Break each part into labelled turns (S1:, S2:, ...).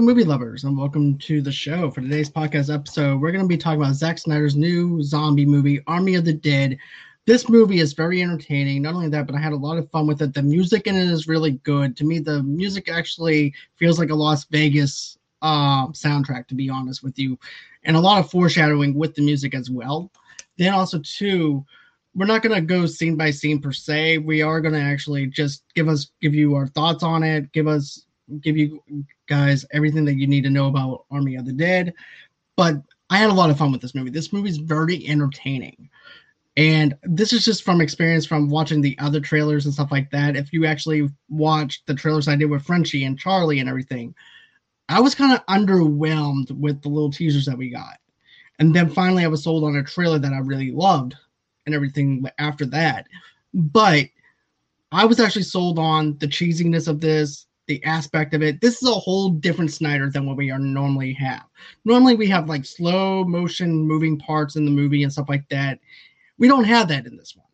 S1: Movie lovers, and welcome to the show. For today's podcast episode, we're going to be talking about Zack Snyder's new zombie movie, Army of the Dead. This movie is very entertaining. Not only that, but I had a lot of fun with it. The music in it is really good. To me, the music actually feels like a Las Vegas uh, soundtrack, to be honest with you, and a lot of foreshadowing with the music as well. Then also, too, we're not going to go scene by scene per se. We are going to actually just give us give you our thoughts on it, give us give you guys everything that you need to know about Army of the Dead. But I had a lot of fun with this movie. This movie is very entertaining. And this is just from experience from watching the other trailers and stuff like that. If you actually watched the trailers I did with Frenchie and Charlie and everything, I was kind of underwhelmed with the little teasers that we got. And then finally, I was sold on a trailer that I really loved and everything after that. But I was actually sold on the cheesiness of this, the aspect of it. This is a whole different Snyder than what we are normally have. Normally we have like slow motion moving parts in the movie and stuff like that. We don't have that in this one.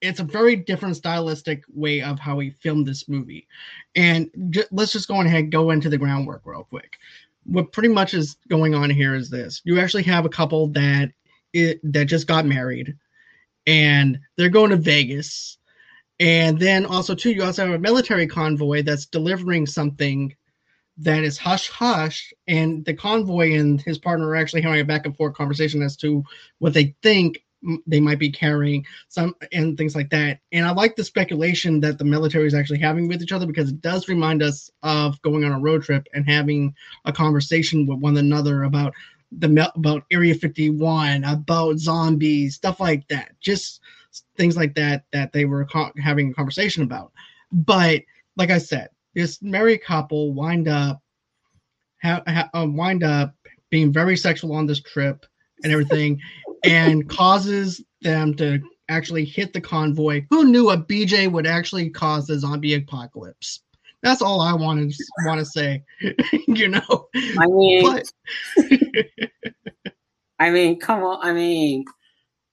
S1: It's a very different stylistic way of how we filmed this movie. And j- let's just go ahead go into the groundwork real quick. What pretty much is going on here is this. You actually have a couple that it, that just got married and they're going to Vegas and then also too, you also have a military convoy that's delivering something that is hush hush, and the convoy and his partner are actually having a back and forth conversation as to what they think they might be carrying some and things like that. And I like the speculation that the military is actually having with each other because it does remind us of going on a road trip and having a conversation with one another about the about Area 51, about zombies, stuff like that. Just things like that that they were co- having a conversation about. But like I said, this married couple wind up ha, ha, uh, wind up being very sexual on this trip and everything. and causes them to actually hit the convoy. Who knew a BJ would actually cause the zombie apocalypse? That's all I wanted want to say. you know,
S2: I mean, but... I mean, come on. I mean,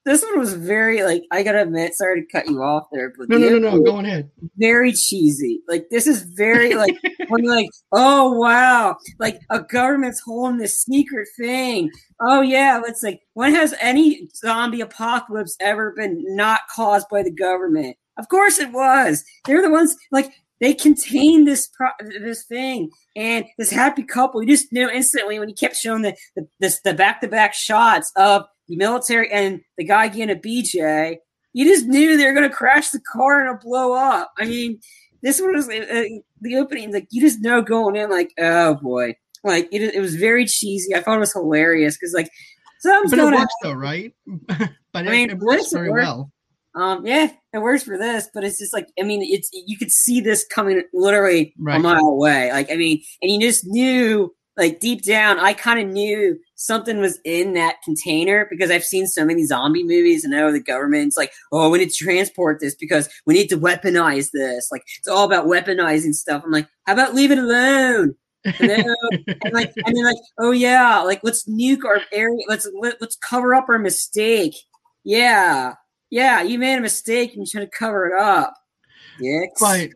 S2: this one was very like I gotta admit, sorry to cut you off there, but
S1: no, no, no, no, go ahead.
S2: Very cheesy. Like this is very like when like, oh wow, like a government's holding this secret thing. Oh yeah, let's like when has any zombie apocalypse ever been not caused by the government? Of course it was. They're the ones like they contained this pro- this thing and this happy couple. You just knew instantly when he kept showing the the, this, the back to back shots of the military and the guy getting a BJ, you just knew they were going to crash the car and it'll blow up. I mean, this one was uh, uh, the opening, like you just know going in, like oh boy, like it, it was very cheesy. I thought it was hilarious because like
S1: something's but going it works though, right? but I mean, it, it works very well.
S2: Um, yeah, it works for this, but it's just like I mean, it's you could see this coming literally right. a mile away. Like I mean, and you just knew like deep down, I kind of knew something was in that container because I've seen so many zombie movies and know the government's like, oh, we need to transport this because we need to weaponize this. Like it's all about weaponizing stuff. I'm like, how about leave it alone? and, then, and like and then like, oh yeah, like let's nuke our area. Let's let, us let us cover up our mistake. Yeah, yeah, you made a mistake and you're trying to cover it up. Yeah,
S1: right.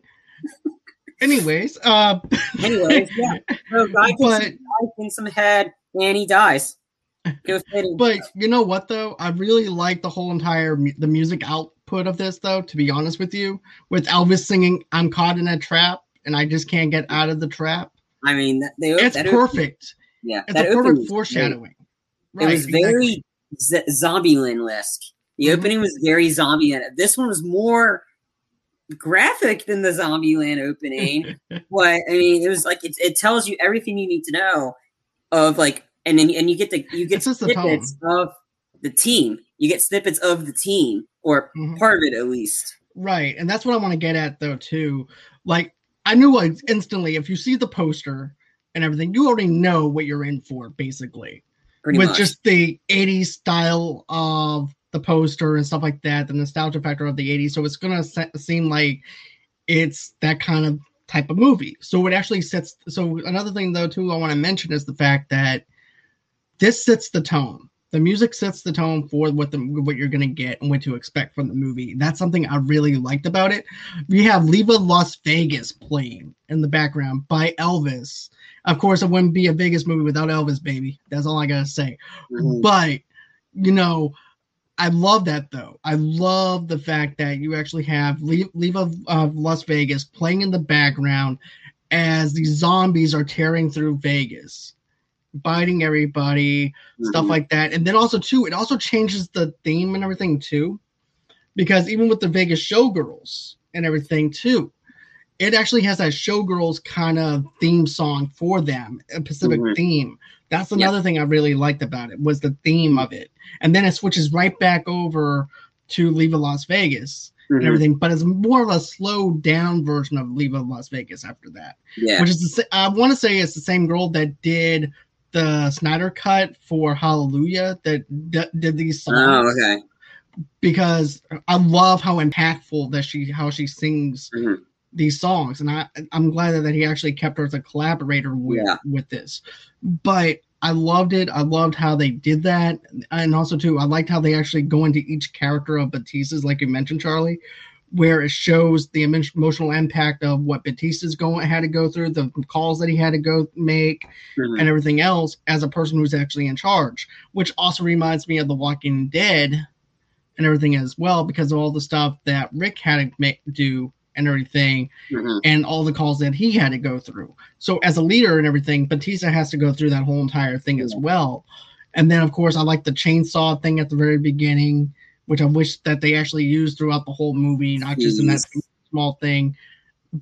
S1: Anyways, uh,
S2: anyways, yeah. So guy but, in some head and he dies.
S1: but you know what though? I really like the whole entire mu- the music output of this though. To be honest with you, with Elvis singing "I'm caught in a trap" and I just can't get out of the trap.
S2: I mean, they,
S1: it's perfect.
S2: yeah,
S1: it's a perfect foreshadowing.
S2: Right, it was very exactly. z- Zombieland esque. The mm-hmm. opening was very zombie. And this one was more graphic than the Zombieland opening. but I mean, it was like it, it tells you everything you need to know of like, and then and you get the you get snippets the of the team. You get snippets of the team or mm-hmm. part of it at least.
S1: Right, and that's what I want to get at though too. Like I knew like instantly if you see the poster and everything, you already know what you're in for basically. Pretty with much. just the 80s style of the poster and stuff like that, the nostalgia factor of the 80s. So it's gonna se- seem like it's that kind of type of movie. So it actually sets. So another thing though too I want to mention is the fact that this sets the tone. The music sets the tone for what the what you're gonna get and what to expect from the movie. That's something I really liked about it. We have Viva Las Vegas playing in the background by Elvis. Of course, it wouldn't be a Vegas movie without Elvis, baby. That's all I gotta say. Mm-hmm. But you know, I love that though. I love the fact that you actually have Leave, Leave of, of Las Vegas playing in the background as these zombies are tearing through Vegas, biting everybody, mm-hmm. stuff like that. And then also too, it also changes the theme and everything too, because even with the Vegas showgirls and everything too, it actually has that showgirls kind of theme song for them, a Pacific mm-hmm. theme. That's another yep. thing I really liked about it was the theme of it, and then it switches right back over to Leave a Las Vegas mm-hmm. and everything, but it's more of a slowed down version of Leave a Las Vegas after that.
S2: Yeah,
S1: which is the, I want to say it's the same girl that did the Snyder cut for Hallelujah that d- did these
S2: songs. Oh, okay.
S1: Because I love how impactful that she how she sings. Mm-hmm these songs, and I I'm glad that he actually kept her as a collaborator with yeah. with this. But I loved it. I loved how they did that, and also too, I liked how they actually go into each character of Batista's, like you mentioned, Charlie, where it shows the emotional impact of what Batista's going had to go through, the calls that he had to go make, mm-hmm. and everything else as a person who's actually in charge. Which also reminds me of The Walking Dead and everything as well, because of all the stuff that Rick had to make, do and everything mm-hmm. and all the calls that he had to go through. So as a leader and everything, Batista has to go through that whole entire thing as well. And then of course I like the chainsaw thing at the very beginning, which I wish that they actually used throughout the whole movie, not just in that small thing.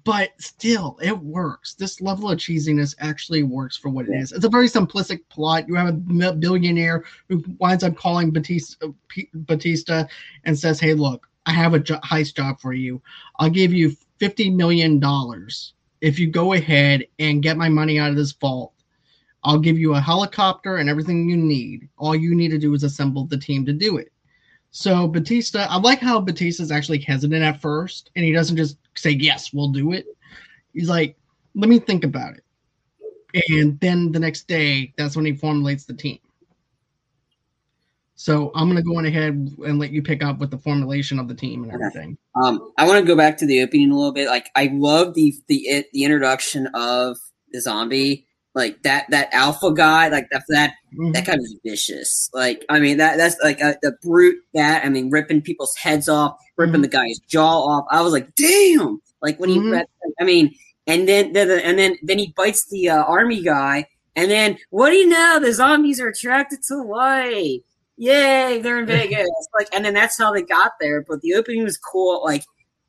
S1: But still, it works. This level of cheesiness actually works for what it is. It's a very simplistic plot. You have a billionaire who winds up calling Batista, Batista and says, "Hey, look, I have a jo- heist job for you. I'll give you $50 million if you go ahead and get my money out of this vault. I'll give you a helicopter and everything you need. All you need to do is assemble the team to do it. So Batista, I like how Batista's actually hesitant at first, and he doesn't just say yes, we'll do it. He's like, let me think about it. And then the next day, that's when he formulates the team. So I'm gonna go on ahead and let you pick up with the formulation of the team and everything.
S2: Um, I want to go back to the opening a little bit. Like I love the the the introduction of the zombie, like that that alpha guy, like that that
S1: Mhm.
S2: that guy was vicious. Like I mean that that's like a, the brute that I mean ripping people's heads off, ripping
S1: Mhm.
S2: the guy's jaw off. I was like, damn! Like when he,
S1: Mhm.
S2: read, I mean, and then then and then then he bites the uh, army guy, and then what do you know? The zombies are attracted to light. Yay! They're in Vegas. like, and then that's how they got there. But the opening was cool. Like,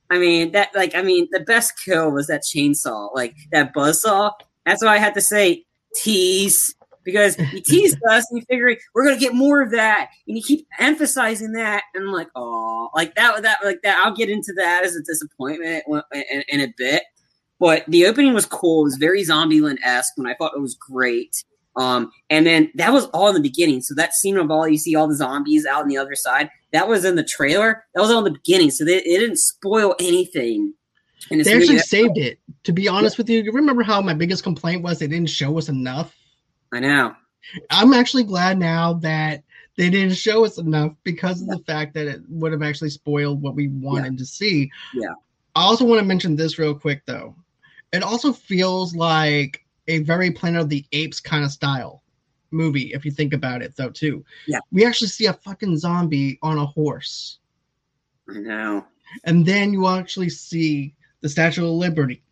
S2: I mean that. Like, I mean, the best kill was that chainsaw, like that buzzsaw. That's why I had to say tease because you teased us and you figure we're gonna get more of that, and you keep emphasizing that, and I'm like, oh, like that, that, like that. I'll get into that as a disappointment in, in, in a bit. But the opening was cool. It was very Zombieland esque, and I thought it was great. Um, and then that was all in the beginning. So that scene of all you see all the zombies out on the other side, that was in the trailer. That was all in the beginning. So they, it didn't spoil anything. And
S1: They actually saved it. To be honest with you, you remember how my biggest complaint was they didn't show us enough?
S2: I know.
S1: I'm actually glad now that they didn't show us enough because of the fact that it would have actually spoiled what we wanted to see.
S2: Yeah.
S1: I also want to mention this real quick though. It also feels like a very Planet of the Apes kind of style movie, if you think about it though, too.
S2: Yeah.
S1: We actually see a fucking zombie on a horse.
S2: I know.
S1: And then you actually see the Statue of Liberty.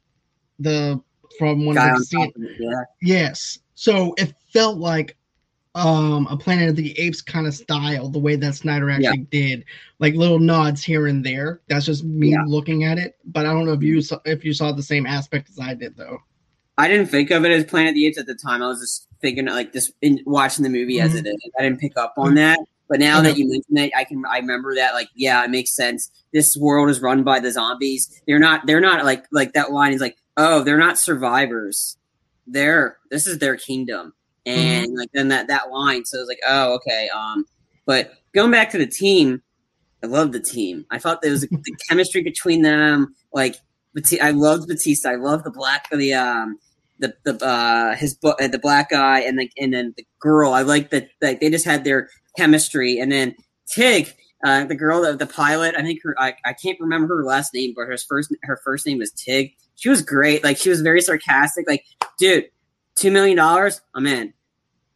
S1: The from one of
S2: on
S1: the scene.
S2: it, yeah.
S1: Yes. So it felt like um a Planet of the Apes kind of style, the way that Snyder actually did, like little nods here and there. That's just me
S2: Yeah.
S1: looking at it, but I don't know if you saw, if you saw the same aspect as I did though.
S2: I didn't think of it as Planet of the Apes at the time. I was just thinking like this in watching the movie as it is. I didn't pick up on that. But now that you mention it, I can I remember that like yeah, it makes sense. This world is run by the zombies. They're not they're not like like that line is like, oh, they're not survivors. They're this is their kingdom. And like then that that line, so it's like, oh, okay. Um but going back to the team, I love the team. I thought there was the chemistry between them. Like Bati- I loved Batista. I love the black the um the the uh his bu- uh, the black guy and the and then the girl. I like that like they just had their chemistry. And then Tig, uh, the girl the, the pilot. I think her I, I can't remember her last name, but her first her first name was Tig. She was great. Like she was very sarcastic. Like, dude, two million dollars, I'm in.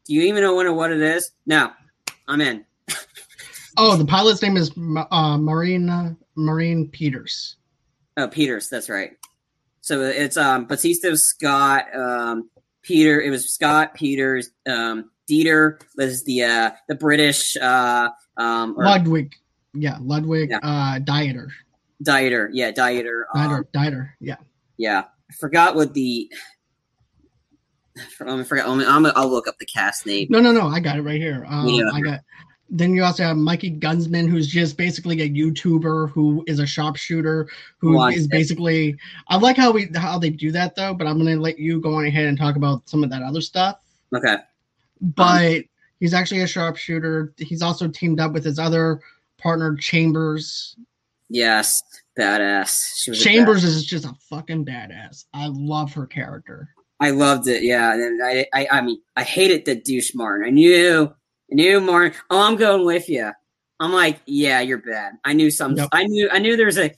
S2: Do you even know what it is? No, I'm in.
S1: Oh, the pilot's name is uh, Marina Marine Peters.
S2: Oh, Peters, that's right. So it's um Batista, Scott, um, Peter. It was Scott Peters. Um, Dieter was the uh, the British uh, um, or
S1: Ludwig. Yeah, Ludwig
S2: Yeah.
S1: uh Dieter.
S2: Dieter. Yeah, Dieter.
S1: Dieter,
S2: Um,
S1: Dieter. Yeah.
S2: yeah, I forgot what the. I forgot. I'm, I'm, I'll look up the cast name.
S1: No, no, no. I got it right here. Um,
S2: Yeah.
S1: I got. Then you also have Mikey Guzman, who's just basically a YouTuber who is a sharpshooter, who is
S2: it.
S1: basically. I like how we how they do that though, but I'm gonna let you go on ahead and talk about some of that other stuff.
S2: Okay.
S1: But he's actually a sharpshooter. He's also teamed up with his other partner, Chambers.
S2: Yes, badass. She was a
S1: Chambers is just a fucking badass. I love her character.
S2: I loved it. Yeah, and I, I, I mean, I hated the douche Martin. I knew, I morning. Oh, I'm going with you. I'm like, yeah, you're bad. I knew some.
S1: Yep.
S2: I knew. I knew there's a.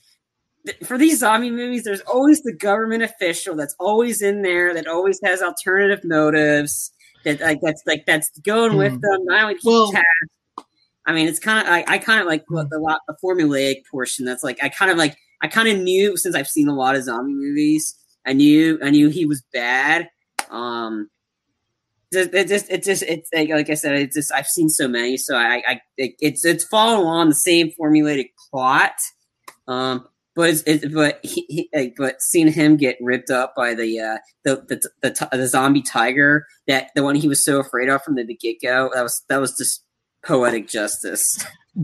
S2: For these zombie movies, there's always the government official that's always in there that always has alternative motives. That like that's like that's going with
S1: Hmm.
S2: them. Only keep
S1: Well-
S2: tabs. I mean, it's kind of I, I kind of like what the lot the formulaic portion. That's like I kind of like I kind of knew since I've seen a lot of zombie movies. I knew I knew he was bad. Um, it just it just it's like, like I said, it's just I've seen so many, so I I it, it's it's following along the same formulated plot. Um, but it's, it, but he, he like, but seeing him get ripped up by the uh the the the, t- the zombie tiger that the one he was so afraid of from the get go that was that was just poetic justice.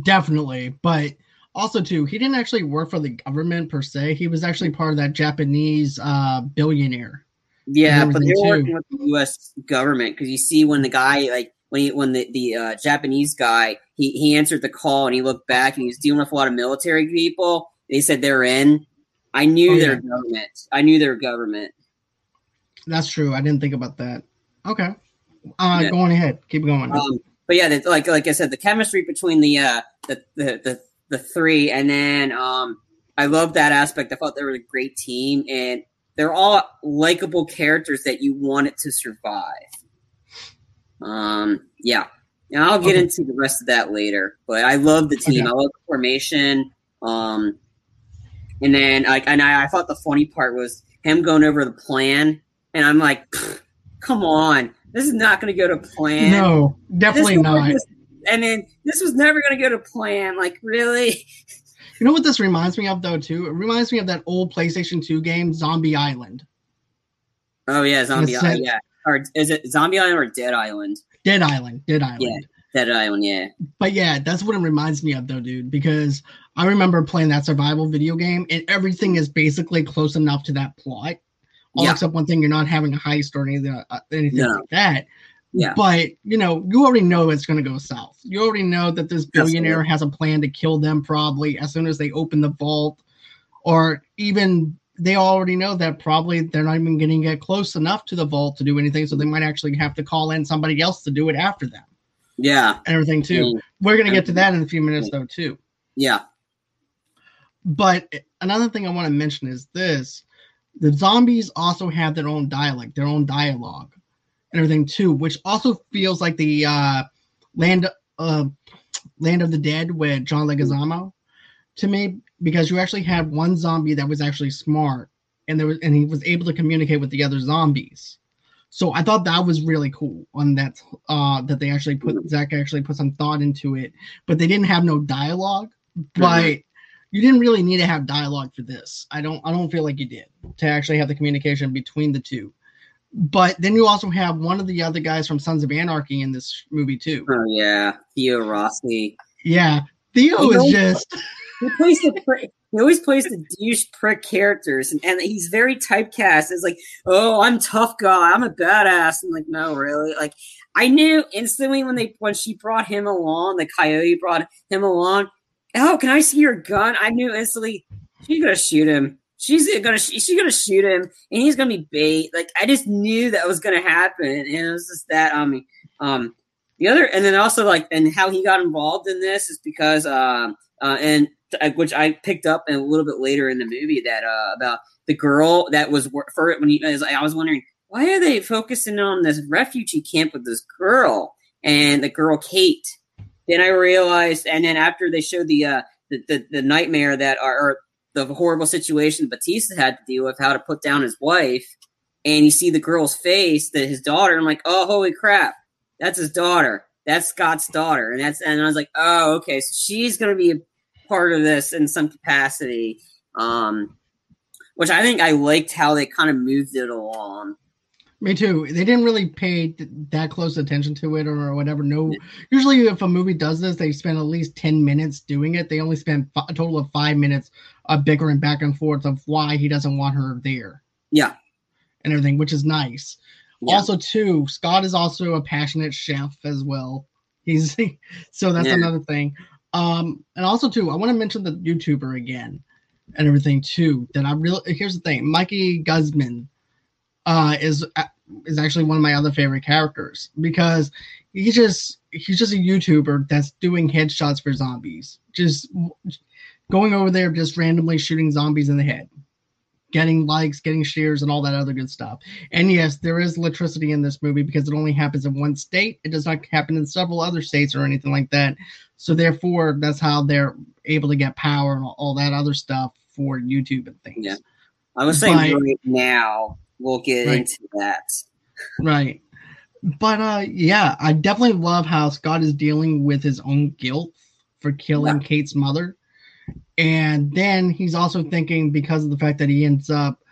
S1: Definitely, but also too, he didn't actually work for the government per se. He was actually part of that Japanese uh, billionaire
S2: Yeah, but they're working with the U.S. government because you see when the guy like when he, when the the uh, Japanese guy he he answered the call and he looked back and he was dealing with a lot of military people. They said they're in. I knew
S1: Oh,
S2: their
S1: yeah.
S2: government. I knew their government.
S1: That's true. I didn't think about that. Okay. Uh,
S2: Yeah.
S1: going ahead. Keep going.
S2: Um, but yeah, like like I said, the chemistry between the uh the the the, the three, and then um I love that aspect. I thought they were a great team, and they're all likable characters that you want it to survive. Um, yeah, and I'll get
S1: Okay.
S2: into the rest of that later. But I love the team.
S1: Okay.
S2: I love the formation. Um, and then like, and I, I thought the funny part was him going over the plan, and I'm like, come on, this is not going to go to plan.
S1: no, definitely not.
S2: just- and then this was never going to go to plan. Like, really?
S1: You know what this reminds me of though too? It reminds me of that old PlayStation 2 game, Zombie Island.
S2: Oh yeah, Zombie Island. Yeah, or is it Zombie Island or Dead Island?
S1: Dead Island. Dead Island. Yeah.
S2: Dead Island. Yeah.
S1: But yeah, that's what it reminds me of though, dude, because I remember playing that survival video game and everything is basically close enough to that plot. All
S2: Yeah.
S1: except one thing, you're not having a heist or anything, uh, anything
S2: No.
S1: like that.
S2: Yeah.
S1: But you know, you already know it's going to go south. You already know that this billionaire has a plan to kill them probably as soon as they open the vault, or even they already know that probably they're not even going to get close enough to the vault to do anything. So they might actually have to call in somebody else to do it after them
S2: Yeah.
S1: and everything too.
S2: Mm,
S1: We're going to get to that in a few minutes though too.
S2: Yeah.
S1: But another thing I want to mention is this: the zombies also have their own dialect, their own dialogue, and everything too, which also feels like the uh, land uh, Land of the Dead with John Leguizamo to me, because you actually had one zombie that was actually smart, and there was and he was able to communicate with the other zombies. So I thought that was really cool on that uh, that they actually put Zack actually put some thought into it, but they didn't have no dialogue. But you didn't really need to have dialogue for this. I don't I don't feel like you did to actually have the communication between the two. But then you also have one of the other guys from Sons of Anarchy in this movie too.
S2: Oh yeah. Theo Rossi.
S1: Yeah, Theo
S2: You
S1: is just
S2: He plays the prick. He always plays the douche prick characters, and, and he's very typecast. It's like, oh, I'm tough guy. I'm a badass. I'm like, no, really. Like, I knew instantly when they when she brought him along, the coyote brought him along. Oh, can I see your gun? I knew instantly she's gonna shoot him. She's gonna she's gonna shoot him, and he's gonna be bait. Like I just knew that was gonna happen, and it was just that. on me um, the other, and then also like, and how he got involved in this is because, um, uh, and uh, which I picked up a little bit later in the movie that uh, about the girl that was for it when he, as I was wondering why are they focusing on this refugee camp with this girl and the girl Kate. Then I realized, and then after they showed the uh, the, the the nightmare that are the horrible situation Batista had to deal with, how to put down his wife, and you see the girl's face, that his daughter. I'm like, oh, holy crap, that's his daughter. That's Scott's daughter, and that's and I was like, oh, okay, so she's gonna be a part of this in some capacity. Um, which I think I liked how they kind of moved it along.
S1: me too. They didn't really pay th- that close attention to it or whatever. No, usually if a movie does this, they spend at least ten minutes doing it. They only spend fi- a total of five minutes of bickering back and forth of why he doesn't want her there
S2: Yeah,
S1: and everything, which is nice.
S2: yeah,
S1: Also, too, Scott is also a passionate chef as well. He's so that's
S2: Yeah.
S1: another thing. Um, and also too, I want to mention the YouTuber again and everything too. That I really here's the thing, Mikey Guzman, uh, is is actually one of my other favorite characters because he just he's just a YouTuber that's doing headshots for zombies, just going over there, just randomly shooting zombies in the head, getting likes, getting shares, and all that other good stuff. And yes, there is electricity in this movie because it only happens in one state. It does not happen in several other states or anything like that. So therefore, that's how they're able to get power and all, that other stuff for YouTube and things.
S2: Yeah. I was saying
S1: But-
S2: right now we'll get
S1: Right.
S2: into that.
S1: Right. But uh yeah, I definitely love how Scott is dealing with his own guilt for killing Kate's mother. And then he's also thinking because of the fact that he ends up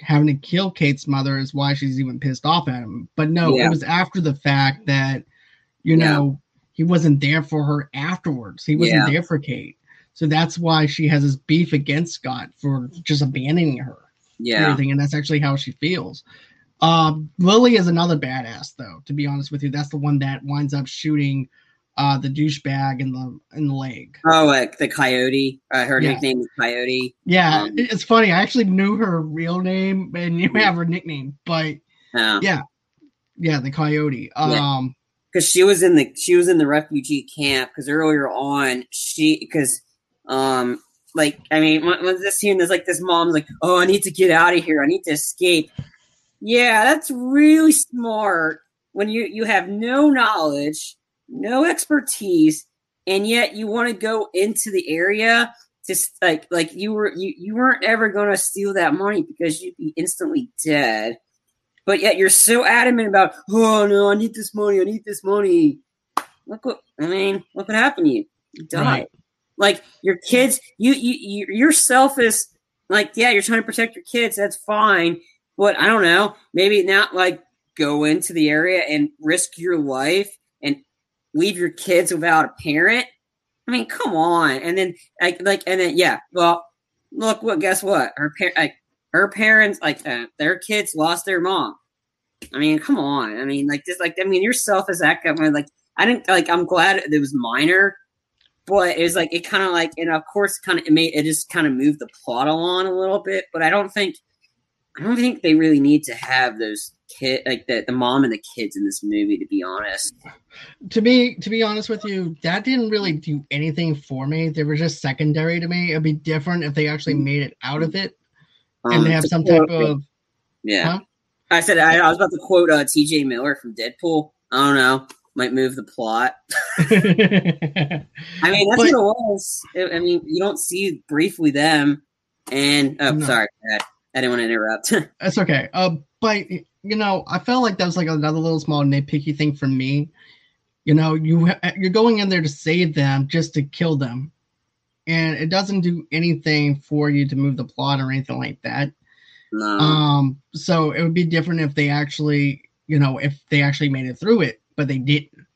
S1: having to kill Kate's mother is why she's even pissed off at him. But no,
S2: Yeah.
S1: it was after the fact that you
S2: Yeah.
S1: know he wasn't there for her afterwards. He wasn't
S2: Yeah.
S1: there for Kate. So that's why she has this beef against Scott for just abandoning her and
S2: Yeah,
S1: everything, and that's actually how she feels. Um, Lily is another badass, though. To be honest with you, that's the one that winds up shooting uh, the douchebag in the in the lake.
S2: Oh, like the Coyote. Uh, her
S1: Yeah.
S2: nickname is Coyote.
S1: Yeah,
S2: Um,
S1: it's funny. I actually knew her real name, and you have her nickname, but Yeah. yeah, the Coyote. Um,
S2: because she was in the she was in the refugee camp because earlier on she because um like I mean this scene there's like this mom's like oh I need to get out of here I need to escape yeah that's really smart when you you have no knowledge no expertise and yet you want to go into the area just like like you were you, you weren't ever going to steal that money because you'd be instantly dead but yet you're so adamant about, oh no, I need this money, I need this money. Look what I mean. Look what happened to you. You died.
S1: Right.
S2: Like your kids, you you you you're selfish. Like yeah, you're trying to protect your kids. That's fine, but I don't know. Maybe not like go into the area and risk your life leave your kids without a parent. I mean, come on. And then like like and then yeah. Well, look what. Guess what? Her parent like her parents like uh, their kids lost their mom. I mean, come on. I mean, like this, like I mean, yourself as that guy. Like I didn't like. I'm glad it was minor, but it was like it kind of like, and of course, kind of it made it just kind of moved the plot along a little bit. But I don't think, I don't think they really need to have those kid like the the mom and the kids in this movie. To be honest,
S1: to be to be honest with you, that didn't really do anything for me. They were just secondary to me. It'd be different if they actually made it out of it and they have some type of
S2: yeah.
S1: Huh?
S2: I said I, I was about to quote uh, T.J. Miller from Deadpool. I don't know, might move the plot. I mean, that's
S1: But-
S2: what it was. I I mean, you don't see briefly them, and oh,
S1: No.
S2: sorry, Dad. I didn't want to interrupt.
S1: That's okay. Uh, but you know, I felt like that was like another little small nitpicky thing for me. You know, you you're going in there to save them just to kill them, and it doesn't do anything for you to move the plot or anything like that.
S2: no,
S1: Um, so it would be different if they actually, you know, if they actually made it through it, but they didn't.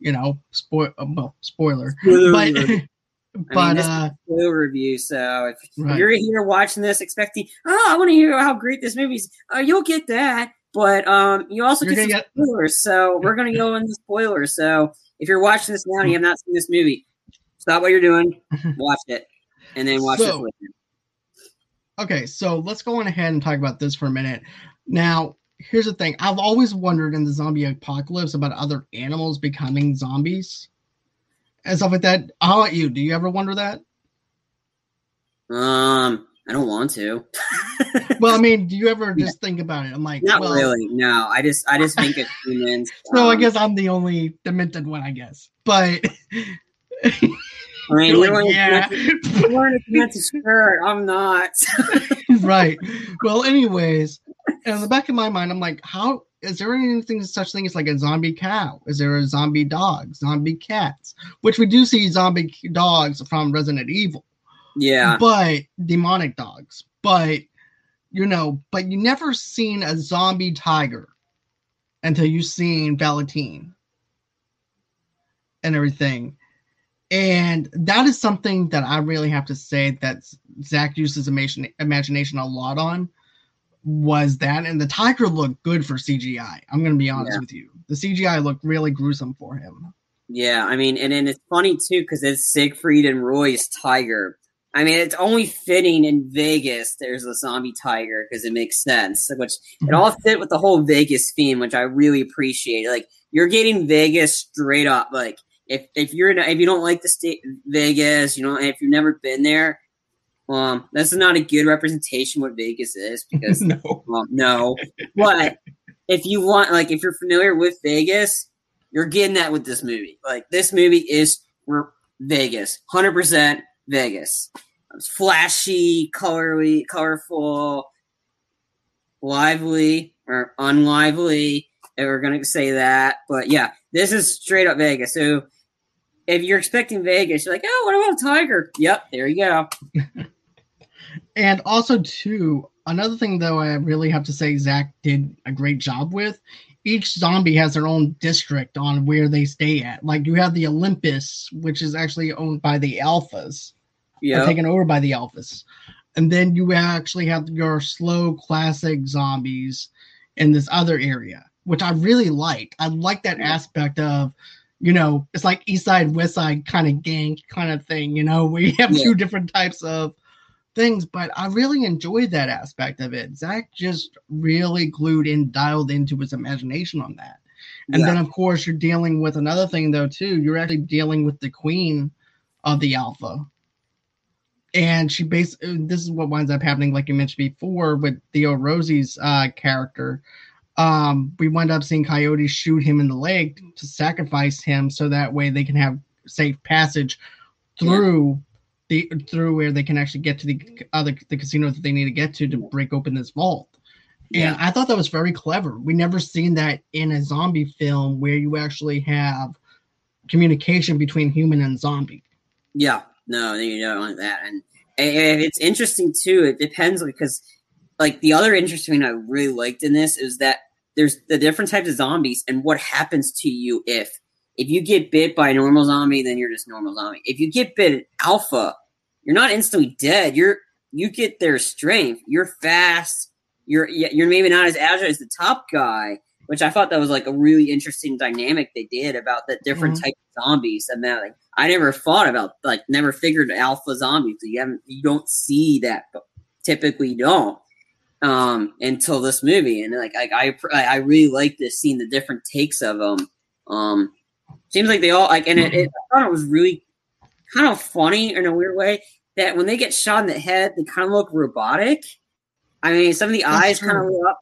S1: You know, spoil well, spoiler, but but
S2: this-
S1: uh,
S2: Full review. So if,
S1: Right.
S2: you're here watching this, expecting, oh, I want to hear how great this movie is, uh, you'll get that. But um, you also get some
S1: gonna get-
S2: spoilers. So we're going to go into spoilers. So if you're watching this now and you have not seen this movie, stop what you're doing, watch it, and then watch
S1: So-
S2: it later.
S1: Okay, so let's go on ahead and talk about this for a minute. Now, here's the thing. I've always wondered in the zombie apocalypse about other animals becoming zombies and stuff like that. How about you? Do you ever wonder that?
S2: Um, I don't want to.
S1: Well, I mean, do you ever just think about it? I'm like,
S2: Not
S1: well,
S2: really. No, I just I just think it's humans.
S1: So I
S2: um,
S1: guess I'm the only demented one, I guess. But
S2: I mean,
S1: you're like, yeah,
S2: you're wearing a demented skirt. I'm not.
S1: right. Well, anyways, in the back of my mind, I'm like, how is there anything such thing as like a zombie cow? Is there a zombie dog, zombie cats? Which we do see zombie dogs from Resident Evil,
S2: yeah.
S1: but demonic dogs. But you know, but you never seen a zombie tiger until you've seen Valentine and everything. And that is something that I really have to say that Zack uses imagine, imagination a lot on was that. And the tiger looked good for CGI. I'm going to be honest
S2: Yeah.
S1: with you. The CGI looked really gruesome for him.
S2: Yeah, I mean, and then it's funny too because it's Siegfried and Roy's tiger. I mean, it's only fitting in Vegas. There's a zombie tiger because it makes sense. Which it all fit with the whole Vegas theme, which I really appreciate. Like you're getting Vegas straight up. Like if if you're in, if you don't like the state Vegas, you know, if you've never been there, um, that's not a good representation what Vegas is because
S1: no.
S2: well, no, but if you want, like, if you're familiar with Vegas, you're getting that with this movie. Like, this movie is Vegas, hundred percent Vegas. It's flashy, colorly, colorful, lively or unlively. If we're gonna say that, but yeah, this is straight up Vegas. So if you're expecting Vegas, you're like, oh, what about a tiger? Yep, there you go.
S1: And also, too, another thing though, I really have to say Zack did a great job with. Each zombie has their own district on where they stay at. Like you have the Olympus, which is actually owned by the Alphas,
S2: Yeah,
S1: taken over by the Alphas, and then you actually have your slow classic zombies, in this other area, which I really like I like that aspect of, you know, it's like East Side, West Side kind of gang kind of thing, you know, where you have yeah. two different types of things, but I really enjoyed that aspect of it. Zack just really glued in, dialed into his imagination on that. And yeah. then, of course, you're dealing with another thing, though, too. You're actually dealing with the queen of the alpha. And she basically, this is what winds up happening, like you mentioned before, with Theo Rossi's uh, character. Um, we wind up seeing Coyote shoot him in the leg to sacrifice him so that way they can have safe passage through. The through where they can actually get to the other the casino that they need to get to to break open this vault. Yeah. And I thought that was very clever. We never seen that in a zombie film where you actually have communication between human and zombie.
S2: Yeah, no, you don't want that. And, and it's interesting too. It depends because, like, the other interesting thing I really liked in this is that there's the different types of zombies and what happens to you if if you get bit by a normal zombie, then you're just normal zombie. If you get bit alpha, you're not instantly dead. You're you get their strength. You're fast you're you're maybe not as agile as the top guy, which I thought that was like a really interesting dynamic they did about the different mm-hmm. type of zombies. And that like I never thought about like never figured alpha zombies. You haven't you don't see that typically don't um until this movie and like I I, I really like this seeing the different takes of them. Um, seems like they all like and it, it I thought it was really kind of funny in a weird way that when they get shot in the head they kind of look robotic I mean, some of the That's eyes kind of look up.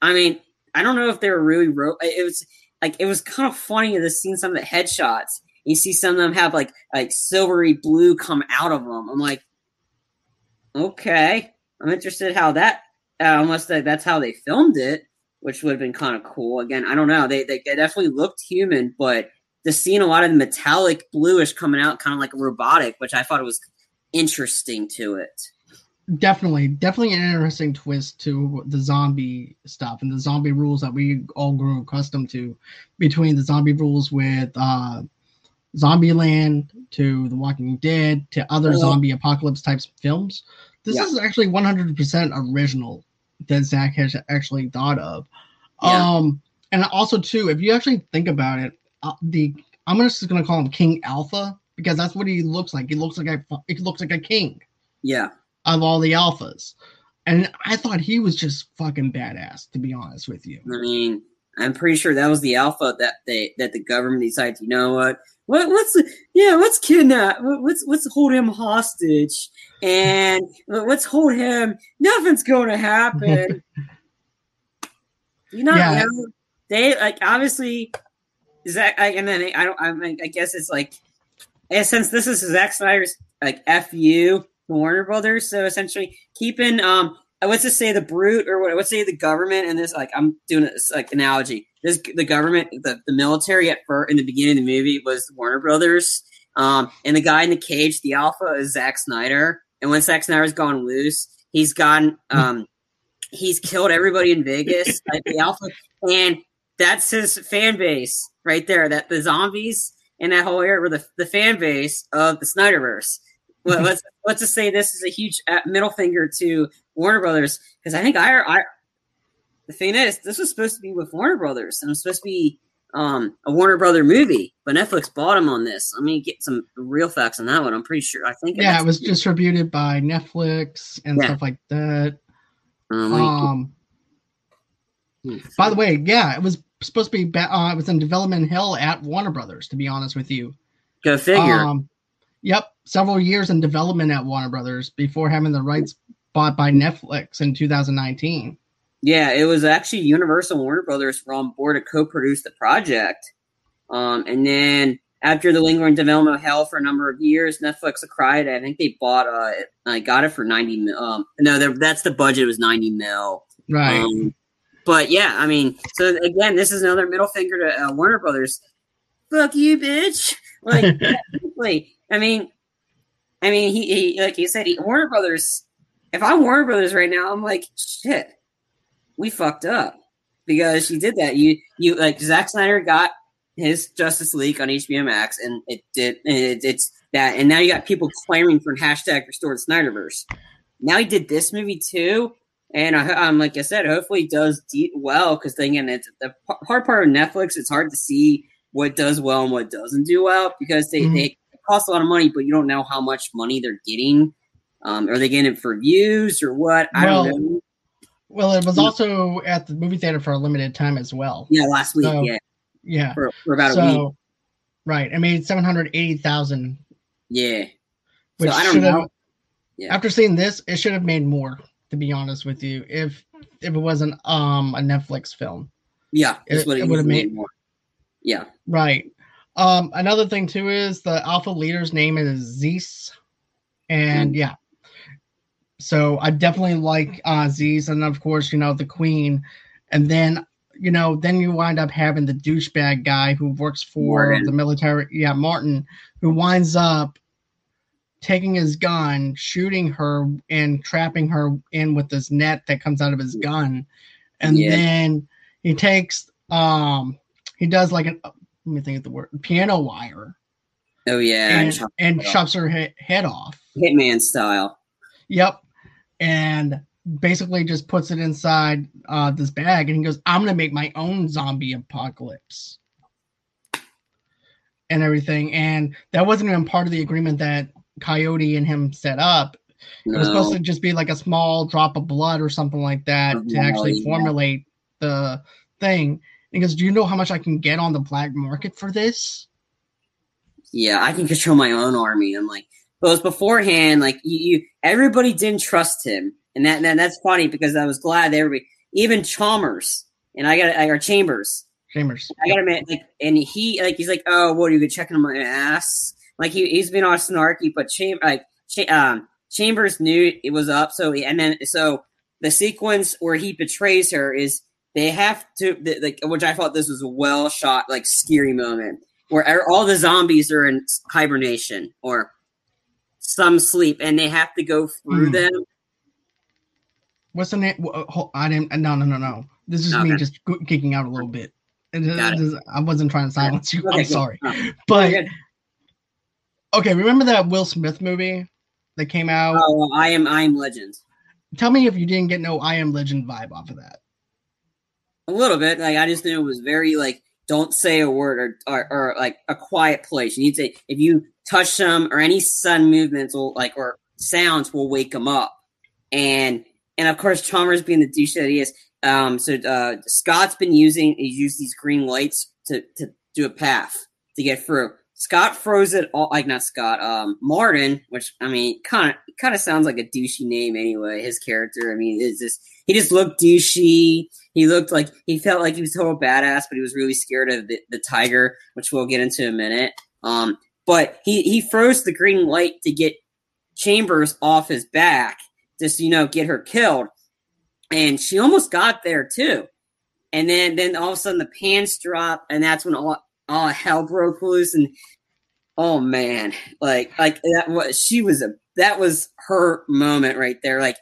S2: I mean, I don't know if they were really ro- it was like it was kind of funny to see some of the headshots. You see some of them have like like silvery blue come out of them. I'm like, okay, I'm interested how that uh, almost like that's how they filmed it, which would have been kind of cool. Again, I don't know. They they definitely looked human, but the seeing a lot of the metallic bluish coming out, kind of like robotic, which I thought it was interesting to it
S1: definitely definitely an interesting twist to the zombie stuff and the zombie rules that we all grew accustomed to between the zombie rules with uh zombieland to the walking dead to other zombie apocalypse types films this yeah. is actually 100% original that Zack has actually thought of yeah. um and also too if you actually think about it uh, the i'm just gonna call him king alpha because that's what he looks like he looks like a he looks like a king
S2: yeah
S1: of all the alphas. And I thought he was just fucking badass, to be honest with you.
S2: I mean, I'm pretty sure that was the alpha that they that the government decided. You know what? What what's yeah? Let's kidnap. Let's let's hold him hostage, and let's hold him. Nothing's going to happen. you know, yeah. you know, they like obviously Zack, I, and then I don't. I mean, I guess it's like, since this is Zack Snyder's like fu Warner Brothers. So essentially, keeping um, let's say the brute or what? Let's say the government and this. Like I'm doing this like analogy. This the government, the, the military at first in the beginning of the movie was Warner Brothers. Um, and the guy in the cage, the alpha, is Zack Snyder. And when Zack Snyder's gone loose, he's gone. Um, he's killed everybody in Vegas. like the alpha, and that's his fan base right there. That the zombies in that whole area were the, the fan base of the Snyderverse well, let's let's just say this is a huge uh, middle finger to Warner Brothers because I think I, I the thing is this was supposed to be with Warner Brothers and it was supposed to be um, a Warner Brother movie, but Netflix bought him on this. Let me get some real facts on that one. I'm pretty sure. I think
S1: yeah, it was distributed by Netflix and yeah. stuff like that. Um, um by the way, yeah, it was supposed to be. Uh, it was in development hell at Warner Brothers. To be honest with you,
S2: go figure.
S1: Um, Yep, several years in development at Warner Brothers before having the rights bought by Netflix in 2019.
S2: Yeah, it was actually Universal Warner Brothers were on board to co-produce the project, um, and then after the lingering development of hell for a number of years, Netflix acquired it. I think they bought uh, I got it for ninety mil. Um, no, that's the budget was ninety mil.
S1: Right. Um,
S2: but yeah, I mean, so again, this is another middle finger to uh, Warner Brothers. Fuck you, bitch. Like, I mean, I mean, he, he like you said, he, Warner Brothers. If I'm Warner Brothers right now, I'm like, shit, we fucked up because you did that. You you like Zack Snyder got his Justice League on HBO Max, and it did. And it, it's that, and now you got people clamoring for hashtag restored Snyderverse. Now he did this movie too, And I, um, like I said, hopefully it does de- well because again, it's the hard part of Netflix. It's hard to see what does well and what doesn't do well because they, mm-hmm. they cost a lot of money, but you don't know how much money they're getting. Um, are they getting it for views or what? I well, don't know.
S1: Well, it was also at the movie theater for a limited time as well.
S2: Yeah, last week.
S1: So,
S2: yeah,
S1: yeah,
S2: for, for about so, a week.
S1: Right, I made seven hundred eighty thousand.
S2: Yeah,
S1: which so I don't know. Yeah. After seeing this, it should have made more. To be honest with you, if if it wasn't um a Netflix film.
S2: Yeah, it, it would have made more. Yeah.
S1: Right. Um, another thing too is the alpha leader's name is Zeus, and mm. yeah. So I definitely like uh, Zeus, and of course, you know the Queen, and then you know then you wind up having the douchebag guy who works for Martin. the military. Yeah, Martin, who winds up taking his gun, shooting her, and trapping her in with this net that comes out of his gun, and yeah. then he takes um he does like an let me think of the word piano wire.
S2: Oh yeah,
S1: and, and, and chops her he- head off,
S2: Hitman style.
S1: Yep, and basically just puts it inside uh, this bag, and he goes, "I'm gonna make my own zombie apocalypse." And everything, and that wasn't even part of the agreement that Coyote and him set up. No. It was supposed to just be like a small drop of blood or something like that to actually yeah. formulate the thing. Goes, "Do you know how much I can get on the black market for this?"
S2: Yeah, I can control my own army. I'm like, but it was beforehand. Like you, you everybody didn't trust him, and that, that that's funny because I was glad everybody, even Chalmers, and I got our Chambers.
S1: Chambers.
S2: I got him like, and he like he's like, oh, what are you checking on my ass? Like he he's been all snarky, but Cham like um Chambers knew it was up. So and then so the sequence where he betrays her is they have to like which I thought this was a well shot like scary moment where all the zombies are in hibernation or some sleep and they have to go through mm. them.
S1: What's the name? I didn't. No, no, no, no. This is okay. me just kicking out a little bit. I wasn't trying to silence you. Okay, I'm sorry, but okay. Remember that Will Smith movie that came out?
S2: Oh, I am. I am Legend.
S1: Tell me if you didn't get no I am Legend vibe off of that.
S2: A little bit. Like I just knew it was very like don't say a word or, or, or like a quiet place. You need to if you touch them or any sun movements will like or sounds will wake them up. And and of course Chalmers being the douche that he is. Um, so uh, Scott's been using he used these green lights to to do a path to get through. Scott froze it all like not Scott, um Martin, which I mean kind of kind of sounds like a douchey name anyway. His character, I mean, is just he just looked douchey. He looked like he felt like he was total badass, but he was really scared of the, the tiger, which we'll get into in a minute. Um, but he he froze the green light to get Chambers off his back, just you know, get her killed. And she almost got there too. And then then all of a sudden the pants drop, and that's when all all hell broke loose and oh man. Like like that was she was a that was her moment right there. Like